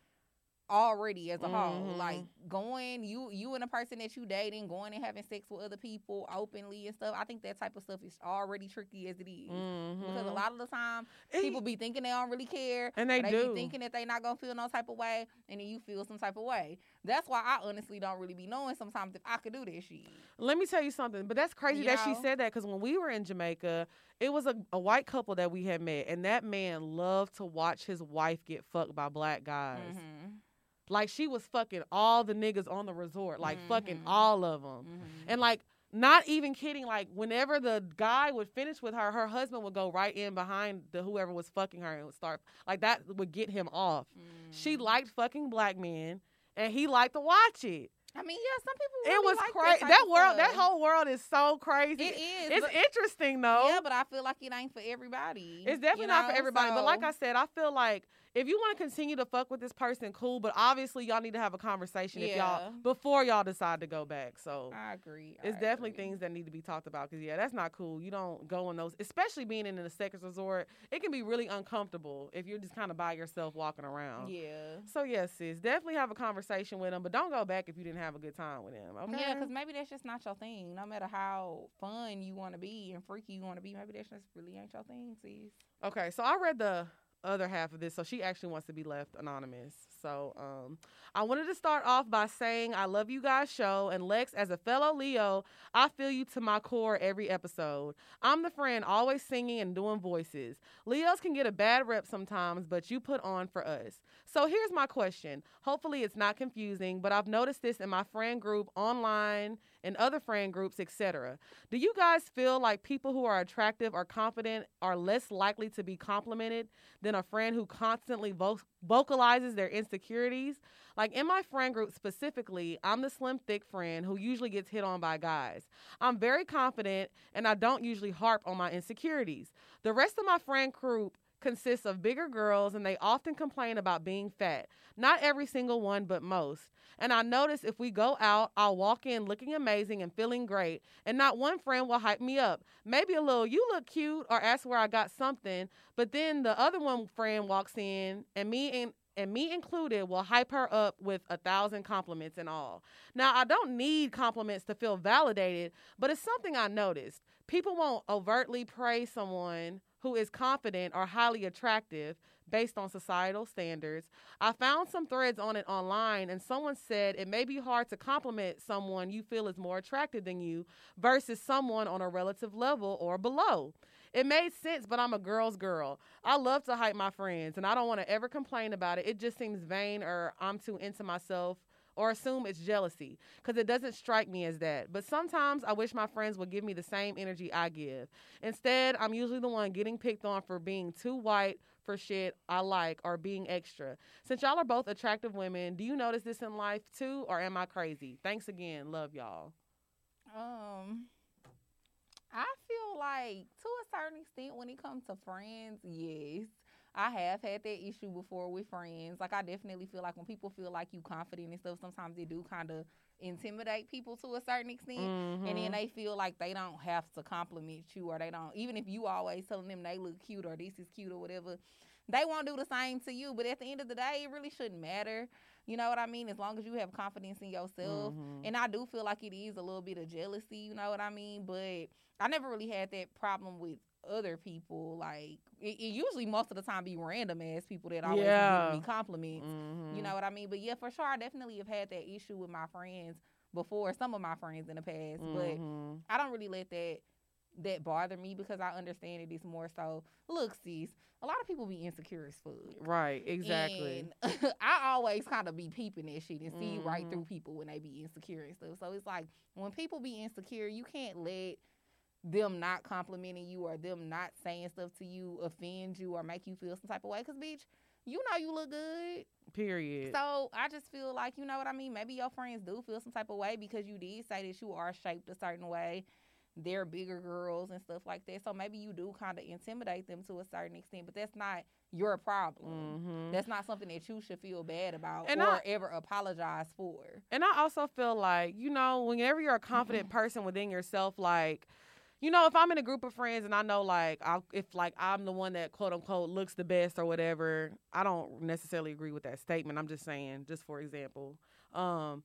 Already as a whole. Mhm. Like going you you and a person that you dating, going and having sex with other people openly and stuff. I think that type of stuff is already tricky as it is. Because a Mhm. lot of the time people be thinking they don't really care. and they they do. be thinking that they not gonna feel no type of way, and then you feel some type of way. That's why I honestly don't really be knowing sometimes if I could do this shit. Let me tell you something, but that's crazy that she said that because when we were in Jamaica, it was a, a white couple that we had met, and that man loved to watch his wife get fucked by black guys. Mhm. Like she was fucking all the niggas on the resort, like fucking Mhm. all of them, Mhm. and like not even kidding. Like whenever the guy would finish with her, her husband would go right in behind the whoever was fucking her and would start like that would get him off. She Mm. liked fucking black men, and he liked to watch it. I mean, yeah, some people. It was like crazy. That, of world, that whole world is so crazy. It is. It's but- interesting though. Yeah, but I feel like it ain't for everybody. It's definitely you not for know? everybody. But like I said, I feel like if you want to continue to fuck with this person, cool. But obviously, y'all need to have a conversation if y'all before y'all decide to go back. So I agree. I it's definitely agree. things that need to be talked about. Because yeah, that's not cool. You don't go in those, especially being in a second resort. It can be really uncomfortable if you're just kind of by yourself walking around. Yeah. So yes, sis, definitely have a conversation with them, but don't go back if you didn't have a good time with them. Okay. Yeah, because maybe that's just not your thing. No matter how fun you want to be and freaky you want to be, maybe that's just really ain't your thing, sis. Okay, so I read the other half of this, so she actually wants to be left anonymous. So um, I wanted to start off by saying I love you guys' show, and Lex, as a fellow Leo, I feel you to my core every episode. I'm the friend always singing and doing voices. Leos can get a bad rep sometimes, but you put on for us. So here's my question. Hopefully it's not confusing, but I've noticed this in my friend group online and other friend groups, etc. Do you guys feel like people who are attractive or confident are less likely to be complimented than a friend who constantly vo- vocalizes their insecurities? Like in my friend group specifically, I'm the slim, thick friend who usually gets hit on by guys. I'm very confident and I don't usually harp on my insecurities. The rest of my friend group consists of bigger girls and they often complain about being fat. Not every single one, but most. And I notice if we go out, I'll walk in looking amazing and feeling great, and not one friend will hype me up. Maybe a little, you look cute, or ask where I got something, but then the other one friend walks in, and me and and me included will hype her up with a thousand compliments and all. Now, I don't need compliments to feel validated, but it's something I noticed. People won't overtly praise someone who is confident or highly attractive based on societal standards. I found some threads on it online, and someone said it may be hard to compliment someone you feel is more attractive than you versus someone on a relative level or below. It made sense, but I'm a girl's girl. I love to hype my friends, and I don't want to ever complain about it. It just seems vain, or I'm too into myself, or assume it's jealousy, because it doesn't strike me as that. But sometimes I wish my friends would give me the same energy I give. Instead, I'm usually the one getting picked on for being too white for shit I like or being extra. Since y'all are both attractive women, do you notice this in life too, or am I crazy? Thanks again. Love y'all. Um, I feel like to a certain extent, when it comes to friends, yes. I have had that issue before with friends. Like I definitely feel like when people feel like you confident and stuff, sometimes they do kind of intimidate people to a certain extent. And then Mhm. they feel like they don't have to compliment you or they don't even if you always telling them they look cute or this is cute or whatever, they won't do the same to you. But at the end of the day, it really shouldn't matter. You know what I mean? As long as you have confidence in yourself. Mhm. And I do feel like it is a little bit of jealousy, you know what I mean? But I never really had that problem with other people. Like it, it usually most of the time be random ass people that always Yeah. give me compliments. Mhm. You know what I mean? But yeah, for sure, I definitely have had that issue with my friends before. Some of my friends in the past, but Mhm. I don't really let that that bother me because I understand it is more so. Look, sis, a lot of people be insecure as fuck. Right, exactly. And I always kind of be peeping that shit and see right Mhm. through people when they be insecure and stuff. So it's like when people be insecure, you can't let them not complimenting you or them not saying stuff to you offend you or make you feel some type of way. Cause bitch, you know you look good. Period. So I just feel like, you know what I mean? Maybe your friends do feel some type of way because you did say that you are shaped a certain way. They're bigger girls and stuff like that. So maybe you do kind of intimidate them to a certain extent, but that's not your problem. Mhm. That's not something that you should feel bad about And or I- ever apologize for. And I also feel like, you know, whenever you're a confident person within yourself, like, you know, if I'm in a group of friends and I know like I if like I'm the one that quote unquote looks the best or whatever, I don't necessarily agree with that statement. I'm just saying, just for example. Um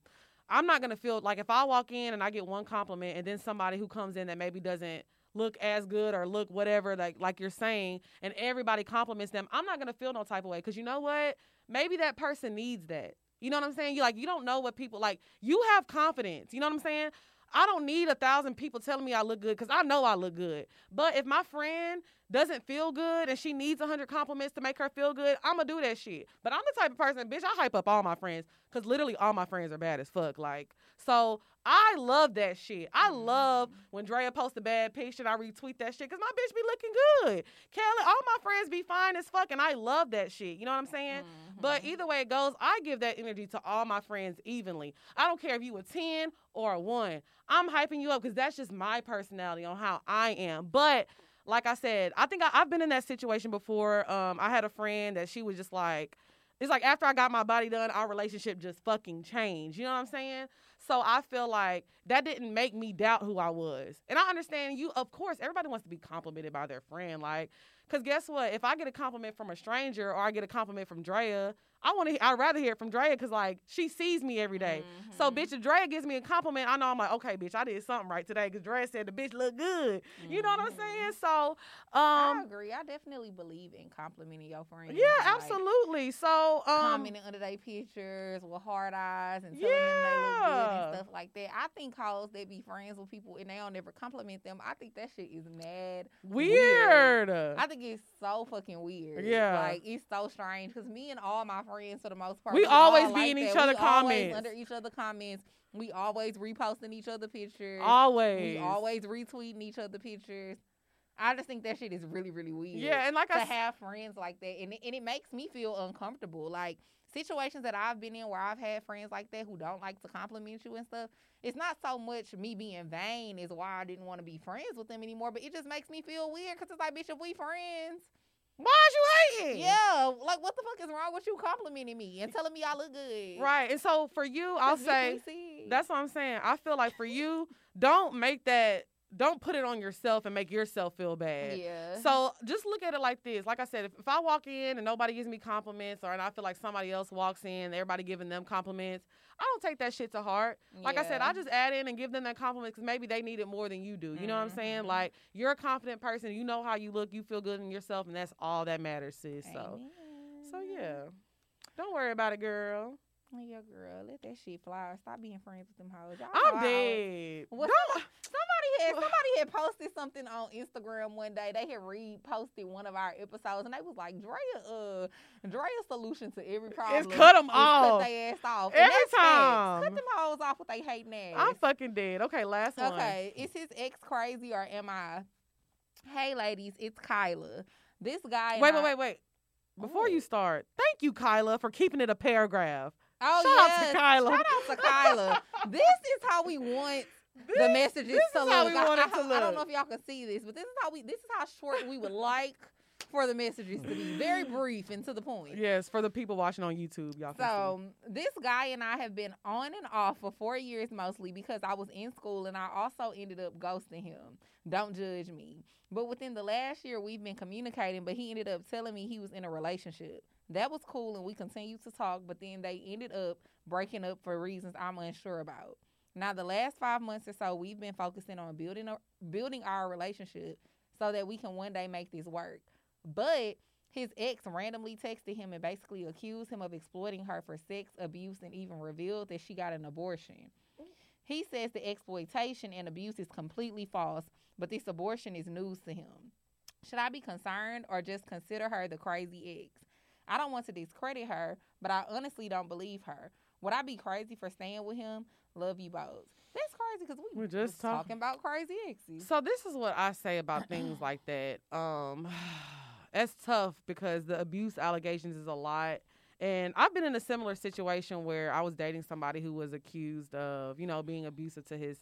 I'm not gonna feel like if I walk in and I get one compliment and then somebody who comes in that maybe doesn't look as good or look whatever like like you're saying and everybody compliments them, I'm not gonna feel no type of way because you know what? Maybe that person needs that. You know what I'm saying? You like you don't know what people like. You have confidence. You know what I'm saying? I don't need a thousand people telling me I look good because I know I look good. But if my friend doesn't feel good and she needs a hundred compliments to make her feel good, I'm gonna do that shit. But I'm the type of person, bitch, I hype up all my friends because literally all my friends are bad as fuck. Like, so I love that shit. I love Mm. when Drea posts a bad picture and I retweet that shit because my bitch be looking good. Kelly, all my friends be fine as fuck and I love that shit. You know what I'm saying? But Mhm. either way it goes, I give that energy to all my friends evenly. I don't care if you a 10 or a 1. I'm hyping you up because that's just my personality on how I am. But like I said, I think I, I've been in that situation before. Um, I had a friend that she was just like, it's like after I got my body done, our relationship just fucking changed. You know what I'm saying? So I feel like that didn't make me doubt who I was. And I understand you, of course, everybody wants to be complimented by their friend. Like, because guess what? If I get a compliment from a stranger or I get a compliment from Drea, I want to. I'd rather hear it from Drea because like she sees me every day. So Mhm. bitch, if Drea gives me a compliment, I know I'm like, okay, bitch, I did something right today because Drea said the bitch look good. You know what I'm saying? So, I um, agree. I definitely believe in complimenting your friends. yeah, like, absolutely. So, um, commenting under their pictures with hard eyes and telling them they look good and stuff like that. I think hoes that be friends with people and they don't ever compliment them. I think that shit is mad. weird. I think it's so fucking weird. Yeah. like it's so strange because me and all my friends for the most part, We all always be like in each that. other we always comments. under each other comments. We always reposting each other pictures. always. We always retweeting each other pictures. I just think that shit is really, really weird. Yeah, and like to I have friends like that, and it, and it makes me feel uncomfortable. Like situations that I've been in where I've had friends like that who don't like to compliment you and stuff. It's not so much me being vain is why I didn't want to be friends with them anymore, but it just makes me feel weird because it's like, bitch, if we friends, Why is you hating? yeah, like what the fuck is wrong with you complimenting me and telling me I look good? Right. And so for you, I'll say that's what I'm saying. I feel like for you, don't make that. Don't put it on yourself and make yourself feel bad. yeah. So just look at it like this. Like I said, if, if I walk in and nobody gives me compliments, or and I feel like somebody else walks in, everybody giving them compliments, I don't take that shit to heart. Like I said, Yeah. I just add in and give them that compliment because maybe they need it more than you do. You know what I'm saying? Mhm. Like you're a confident person. You know how you look. You feel good in yourself, and that's all that matters, sis. So, so yeah, don't worry about it, girl. Yeah, girl, let that shit fly. Stop being friends with them hoes. Y'all I'm dead. Well, somebody had somebody had posted something on Instagram one day. They had reposted one of our episodes, and they was like, "Drea, uh, Drea's solution to every problem is cut them off. cut their ass off Every that's facts. time. Cut them hoes off with they hating ass. I'm fucking dead. Okay, last one. Okay, is his ex crazy or am I? Hey, ladies, it's Kyla. This guy. and Wait, I- wait, wait, wait. Before Oh. you start, thank you, Kyla, for keeping it a paragraph. Oh, Shout out to Kyla. Shout out to Kyla. this is how we want the messages this to look. I- to I don't know if y'all can see this, but this is how we. This is how short we would like for the messages to be. Very brief and to the point. Yes, for the people watching on YouTube, y'all. Can So this guy and I have been on and off for four years mostly because I was in school and I also ended up ghosting him. Don't judge me. But within the last year we've been communicating, but he ended up telling me he was in a relationship. That was cool and we continued to talk, but then they ended up breaking up for reasons I'm unsure about. Now the last five months or so we've been focusing on building a, building our relationship so that we can one day make this work. But his ex randomly texted him and basically accused him of exploiting her for sex, abuse, and even revealed that she got an abortion. He says the exploitation and abuse is completely false, but this abortion is news to him. Should I be concerned or just consider her the crazy ex? I don't want to discredit her, but I honestly don't believe her. Would I be crazy for staying with him? Love you both. That's crazy because we We're was just talk- talking about crazy exes. So this is what I say about things like that. Um, it's tough because the abuse allegations is a lot. And I've been in a similar situation where I was dating somebody who was accused of, you know, being abusive to his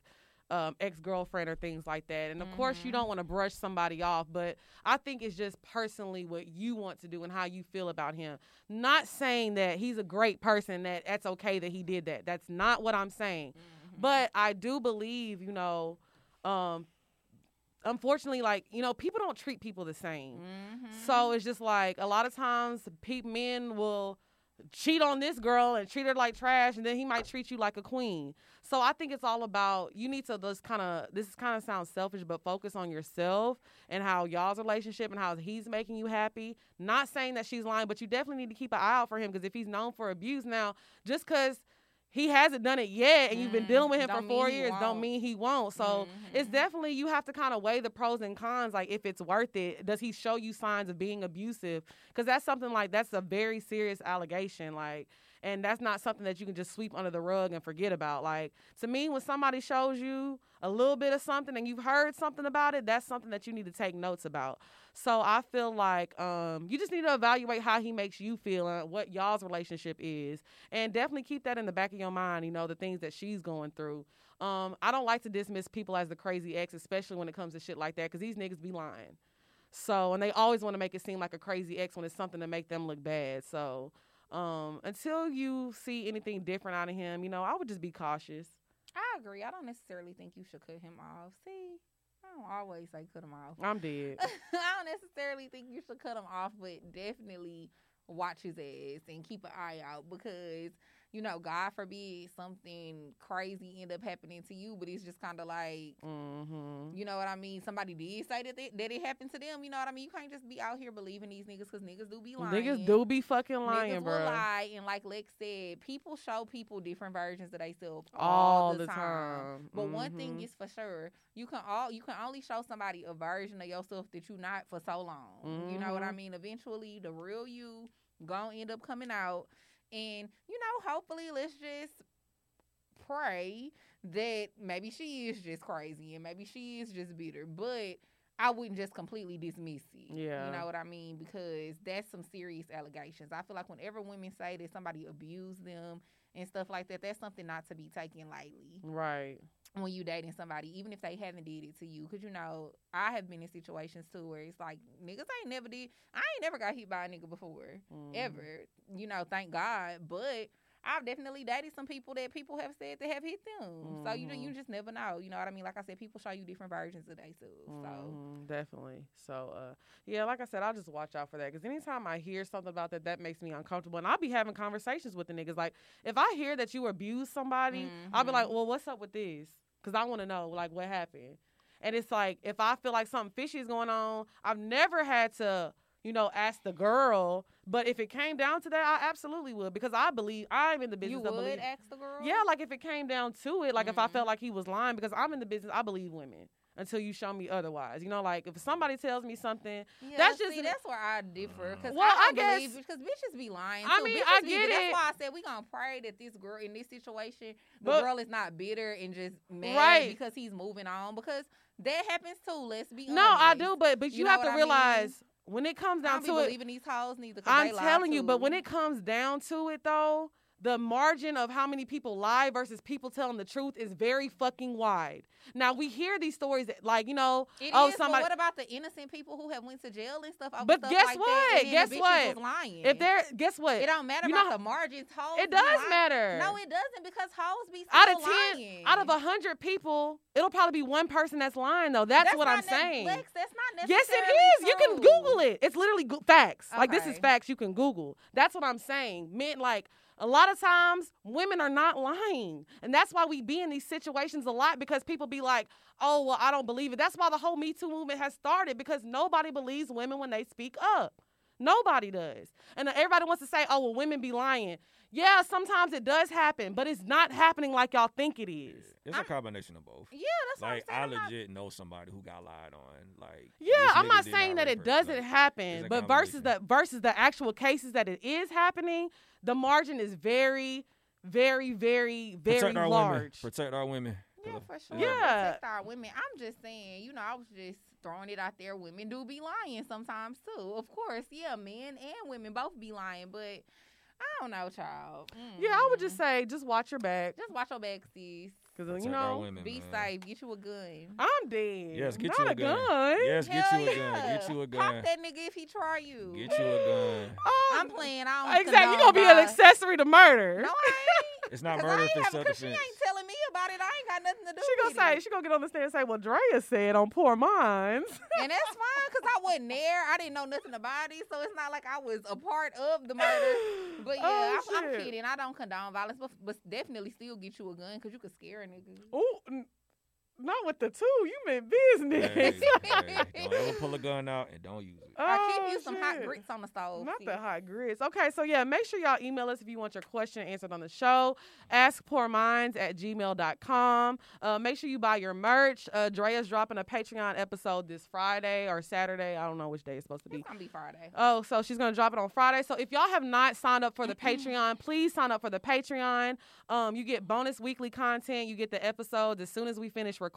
um, ex girlfriend or things like that. And of course, you Mhm. don't want to brush somebody off, but I think it's just personally what you want to do and how you feel about him. Not saying that he's a great person, that that's okay that he did that. That's not what I'm saying. Mhm. But I do believe, you know, um, unfortunately, like you know, people don't treat people the same. Mhm. So it's just like a lot of times, pe- men will cheat on this girl and treat her like trash, and then he might treat you like a queen. So I think it's all about you need to just kind of this kind of sounds selfish, but focus on yourself and how y'all's relationship and how he's making you happy. Not saying that she's lying, but you definitely need to keep an eye out for him because if he's known for abuse now, just because he hasn't done it yet and you've been Mm, dealing with him for don't mean four years, don't mean he won't. So it's Mhm. definitely you have to kind of weigh the pros and cons like if it's worth it does he show you signs of being abusive because that's something like that's a very serious allegation like and that's not something that you can just sweep under the rug and forget about like to me when somebody shows you a little bit of something and you've heard something about it that's something that you need to take notes about so i feel like um, you just need to evaluate how he makes you feel and what y'all's relationship is and definitely keep that in the back of your mind you know the things that she's going through um, I don't like to dismiss people as the crazy ex, especially when it comes to shit like that, because these niggas be lying. So, and they always want to make it seem like a crazy ex when it's something to make them look bad. So, um, until you see anything different out of him, you know, I would just be cautious. I agree. I don't necessarily think you should cut him off. See, I don't always say cut him off. I'm dead. I don't necessarily think you should cut him off, but definitely watch his ass and keep an eye out because you know, God forbid something crazy end up happening to you, but it's just kind of like. mm-hmm. You know what I mean? Somebody did say that they, that it happened to them. You know what I mean? You can't just be out here believing these niggas because niggas do be lying. Niggas do be fucking lying, Niggas bro. will lie, and like Lex said, people show people different versions of themselves All the, the time. time. But one thing Mhm. is for sure, you can all you can only show somebody a version of yourself that you're not for so long. You know what I Mhm. mean? Eventually, the real you gonna end up coming out, and you know, hopefully, let's just pray that maybe she is just crazy and maybe she is just bitter, but. I wouldn't just completely dismiss it. Yeah. You know what I mean? Because that's some serious allegations. I feel like whenever women say that somebody abused them and stuff like that, that's something not to be taken lightly Right. When you dating somebody, even if they haven't did it to you. Because you know, I have been in situations too where it's like niggas ain't never did. I ain't never got hit by a nigga before, Mhm. ever. You know, thank God. But I've definitely dated some people that people have said they have hit them. So you you Mhm. just never know. You know what I mean? Like I said, people show you different versions of themselves. So Mhm, definitely. So, uh, yeah, like I said, I'll just watch out for that because anytime I hear something about that, that makes me uncomfortable. And I'll be having conversations with the niggas. Like, if I hear that you abuse somebody, I'll be like, well, what's up with this? Because I want to know, like, what happened. And it's like, if I feel like something fishy is going on, I've never had to, you know, ask the girl. But if it came down to that, I absolutely would because I believe I'm in the business you of would believing. ask the girl? Yeah, like if it came down to it, like if I felt mm-hmm. like he was lying, because I'm in the business, I believe women until you show me otherwise. You know, like if somebody tells me something, Yeah, That's see, just- that's where I differ because Well, I I, don't believe guess- because bitches be lying. I too. mean, bitches I be- get That's why I said we gonna pray that this girl in this situation, the But- girl is not bitter and just mad Right. because he's moving on because that happens too. Let's be no, I do, but but You you, know have to I mean? When it comes I down don't to it, believing these hoes neither. 'cause I'm telling you. But when it comes down to it, though, the margin of how many people lie versus people telling the truth is very fucking wide. Now we hear these stories that, like you know, It oh is, somebody. but what about the innocent people who have went to jail and stuff? But stuff guess like what? Guess the what? Lying. if they're guess what, it don't matter you about know- the margins. Hoes it does matter. No, it doesn't because hoes be out of ten, lying. out of a hundred people, it'll probably be one person that's lying though. That's, what I'm saying. Lex, that's not Yes, necessarily it is. You can. Google it. It's literally go- facts. Like this is facts. You can Google. That's what I'm saying. Men like a lot of times women are not lying, and that's why we be in these situations a lot because people be like, "Oh, well, I don't believe it." That's why the whole Me Too movement has started because nobody believes women when they speak up. Nobody does, and everybody wants to say, "Oh, well, women be lying." Yeah, sometimes it does happen, but it's not happening like y'all think it is. It's I'm- a combination of both. Yeah, that's Like what I'm saying. I'm legit know somebody who got lied on. Like Yeah, I'm not did saying that it doesn't Like, happen, but versus the versus the actual cases that it is happening, the margin is very, very, very, very protect our women. large. Protect our women. Yeah, for sure. Yeah. Protect our women. I'm just saying, you know, I was just throwing it out there. Women do be lying sometimes too. Of course, yeah, men and women both be lying, but I don't know, child. Yeah, I would Mm. just say just watch your back, just watch your back, sis. because you our know women, Be man. safe. Get you a gun. I'm dead. Yes, get Not you a a gun. Yes, get Hell you a yeah. gun. Get you a gun. Pop that nigga if he try you. Get you a gun. Oh, I'm playing. I don't. Exactly. You condone gonna be an accessory to murder. No, I ain't. It's not 'Cause murder I if it's have- 'cause she ain't telling me about it. I ain't got got nothing to do. She gonna say it. she gonna get on the stand and say, "Well, Drea said on Poor Minds." and that's fine because I wasn't there. I didn't know nothing about it, so it's not like I was a part of the murder. But yeah, Oh, I'm, I'm kidding. I don't condone violence, but, but definitely still get you a gun because you could scare a nigga. Ooh, not with the two. You meant business. Hey, hey, don't ever pull a gun out and don't use it. or Oh, keep you some hot grits on the stove. Not sis. the hot grits. Okay, so yeah, make sure y'all email us if you want your question answered on the show. AskPoorMinds at gmail.com. Uh, make sure you buy your merch. Uh, Drea's dropping a Patreon episode this Friday or Saturday. I don't know which day it's supposed to be. It's gonna be Friday. Oh, so she's gonna drop it on Friday. So if y'all have not signed up for the Patreon, please sign up for the Patreon. Um, you get bonus weekly content. You get the episodes as soon as we finish recording.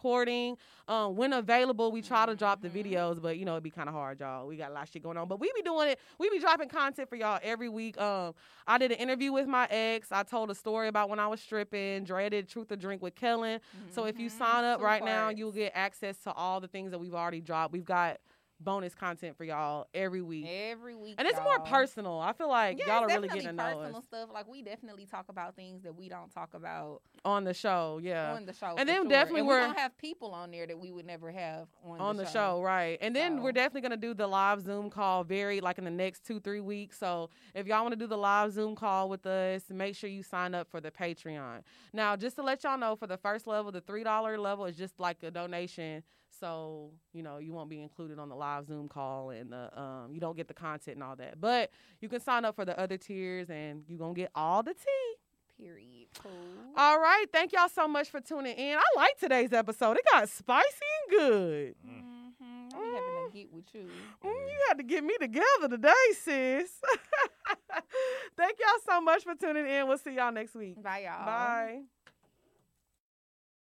Um, when available, we try to drop the videos, but you know it'd be kind of hard, y'all. We got a lot of shit going on, but we be doing it. We be dropping content for y'all every week. Um, I did an interview with my ex. I told a story about when I was stripping. Dre did Truth or Drink with Kellen. So if you Mhm. sign up Two right now, you'll get access to all the things that we've already dropped. We've got bonus content for y'all every week. every week, And it's more y'all. personal. I feel like Yeah, y'all are really getting to know personal us stuff. Like we definitely talk about things that we don't talk about on the show. Yeah. on the show. And then sure. definitely and we're- we're gonna have people on there that we would never have on, on the show, right? And then we're definitely gonna do the live Zoom call very like in the next two three weeks. So if y'all want to do the live Zoom call with us, make sure you sign up for the Patreon. Now, just to let y'all know, for the first level, the three dollar level is just like a donation. So you know you won't be included on the live Zoom call, and the um, you don't get the content and all that. But you can sign up for the other tiers, and you are gonna get all the tea. Period. Cool. All right. Thank y'all so much for tuning in. I like today's episode. It got spicy and good. Mm-hmm. I be having to get with you. Mm, you had to get me together today, sis. Thank y'all so much for tuning in. We'll see y'all next week. Bye, y'all. Bye.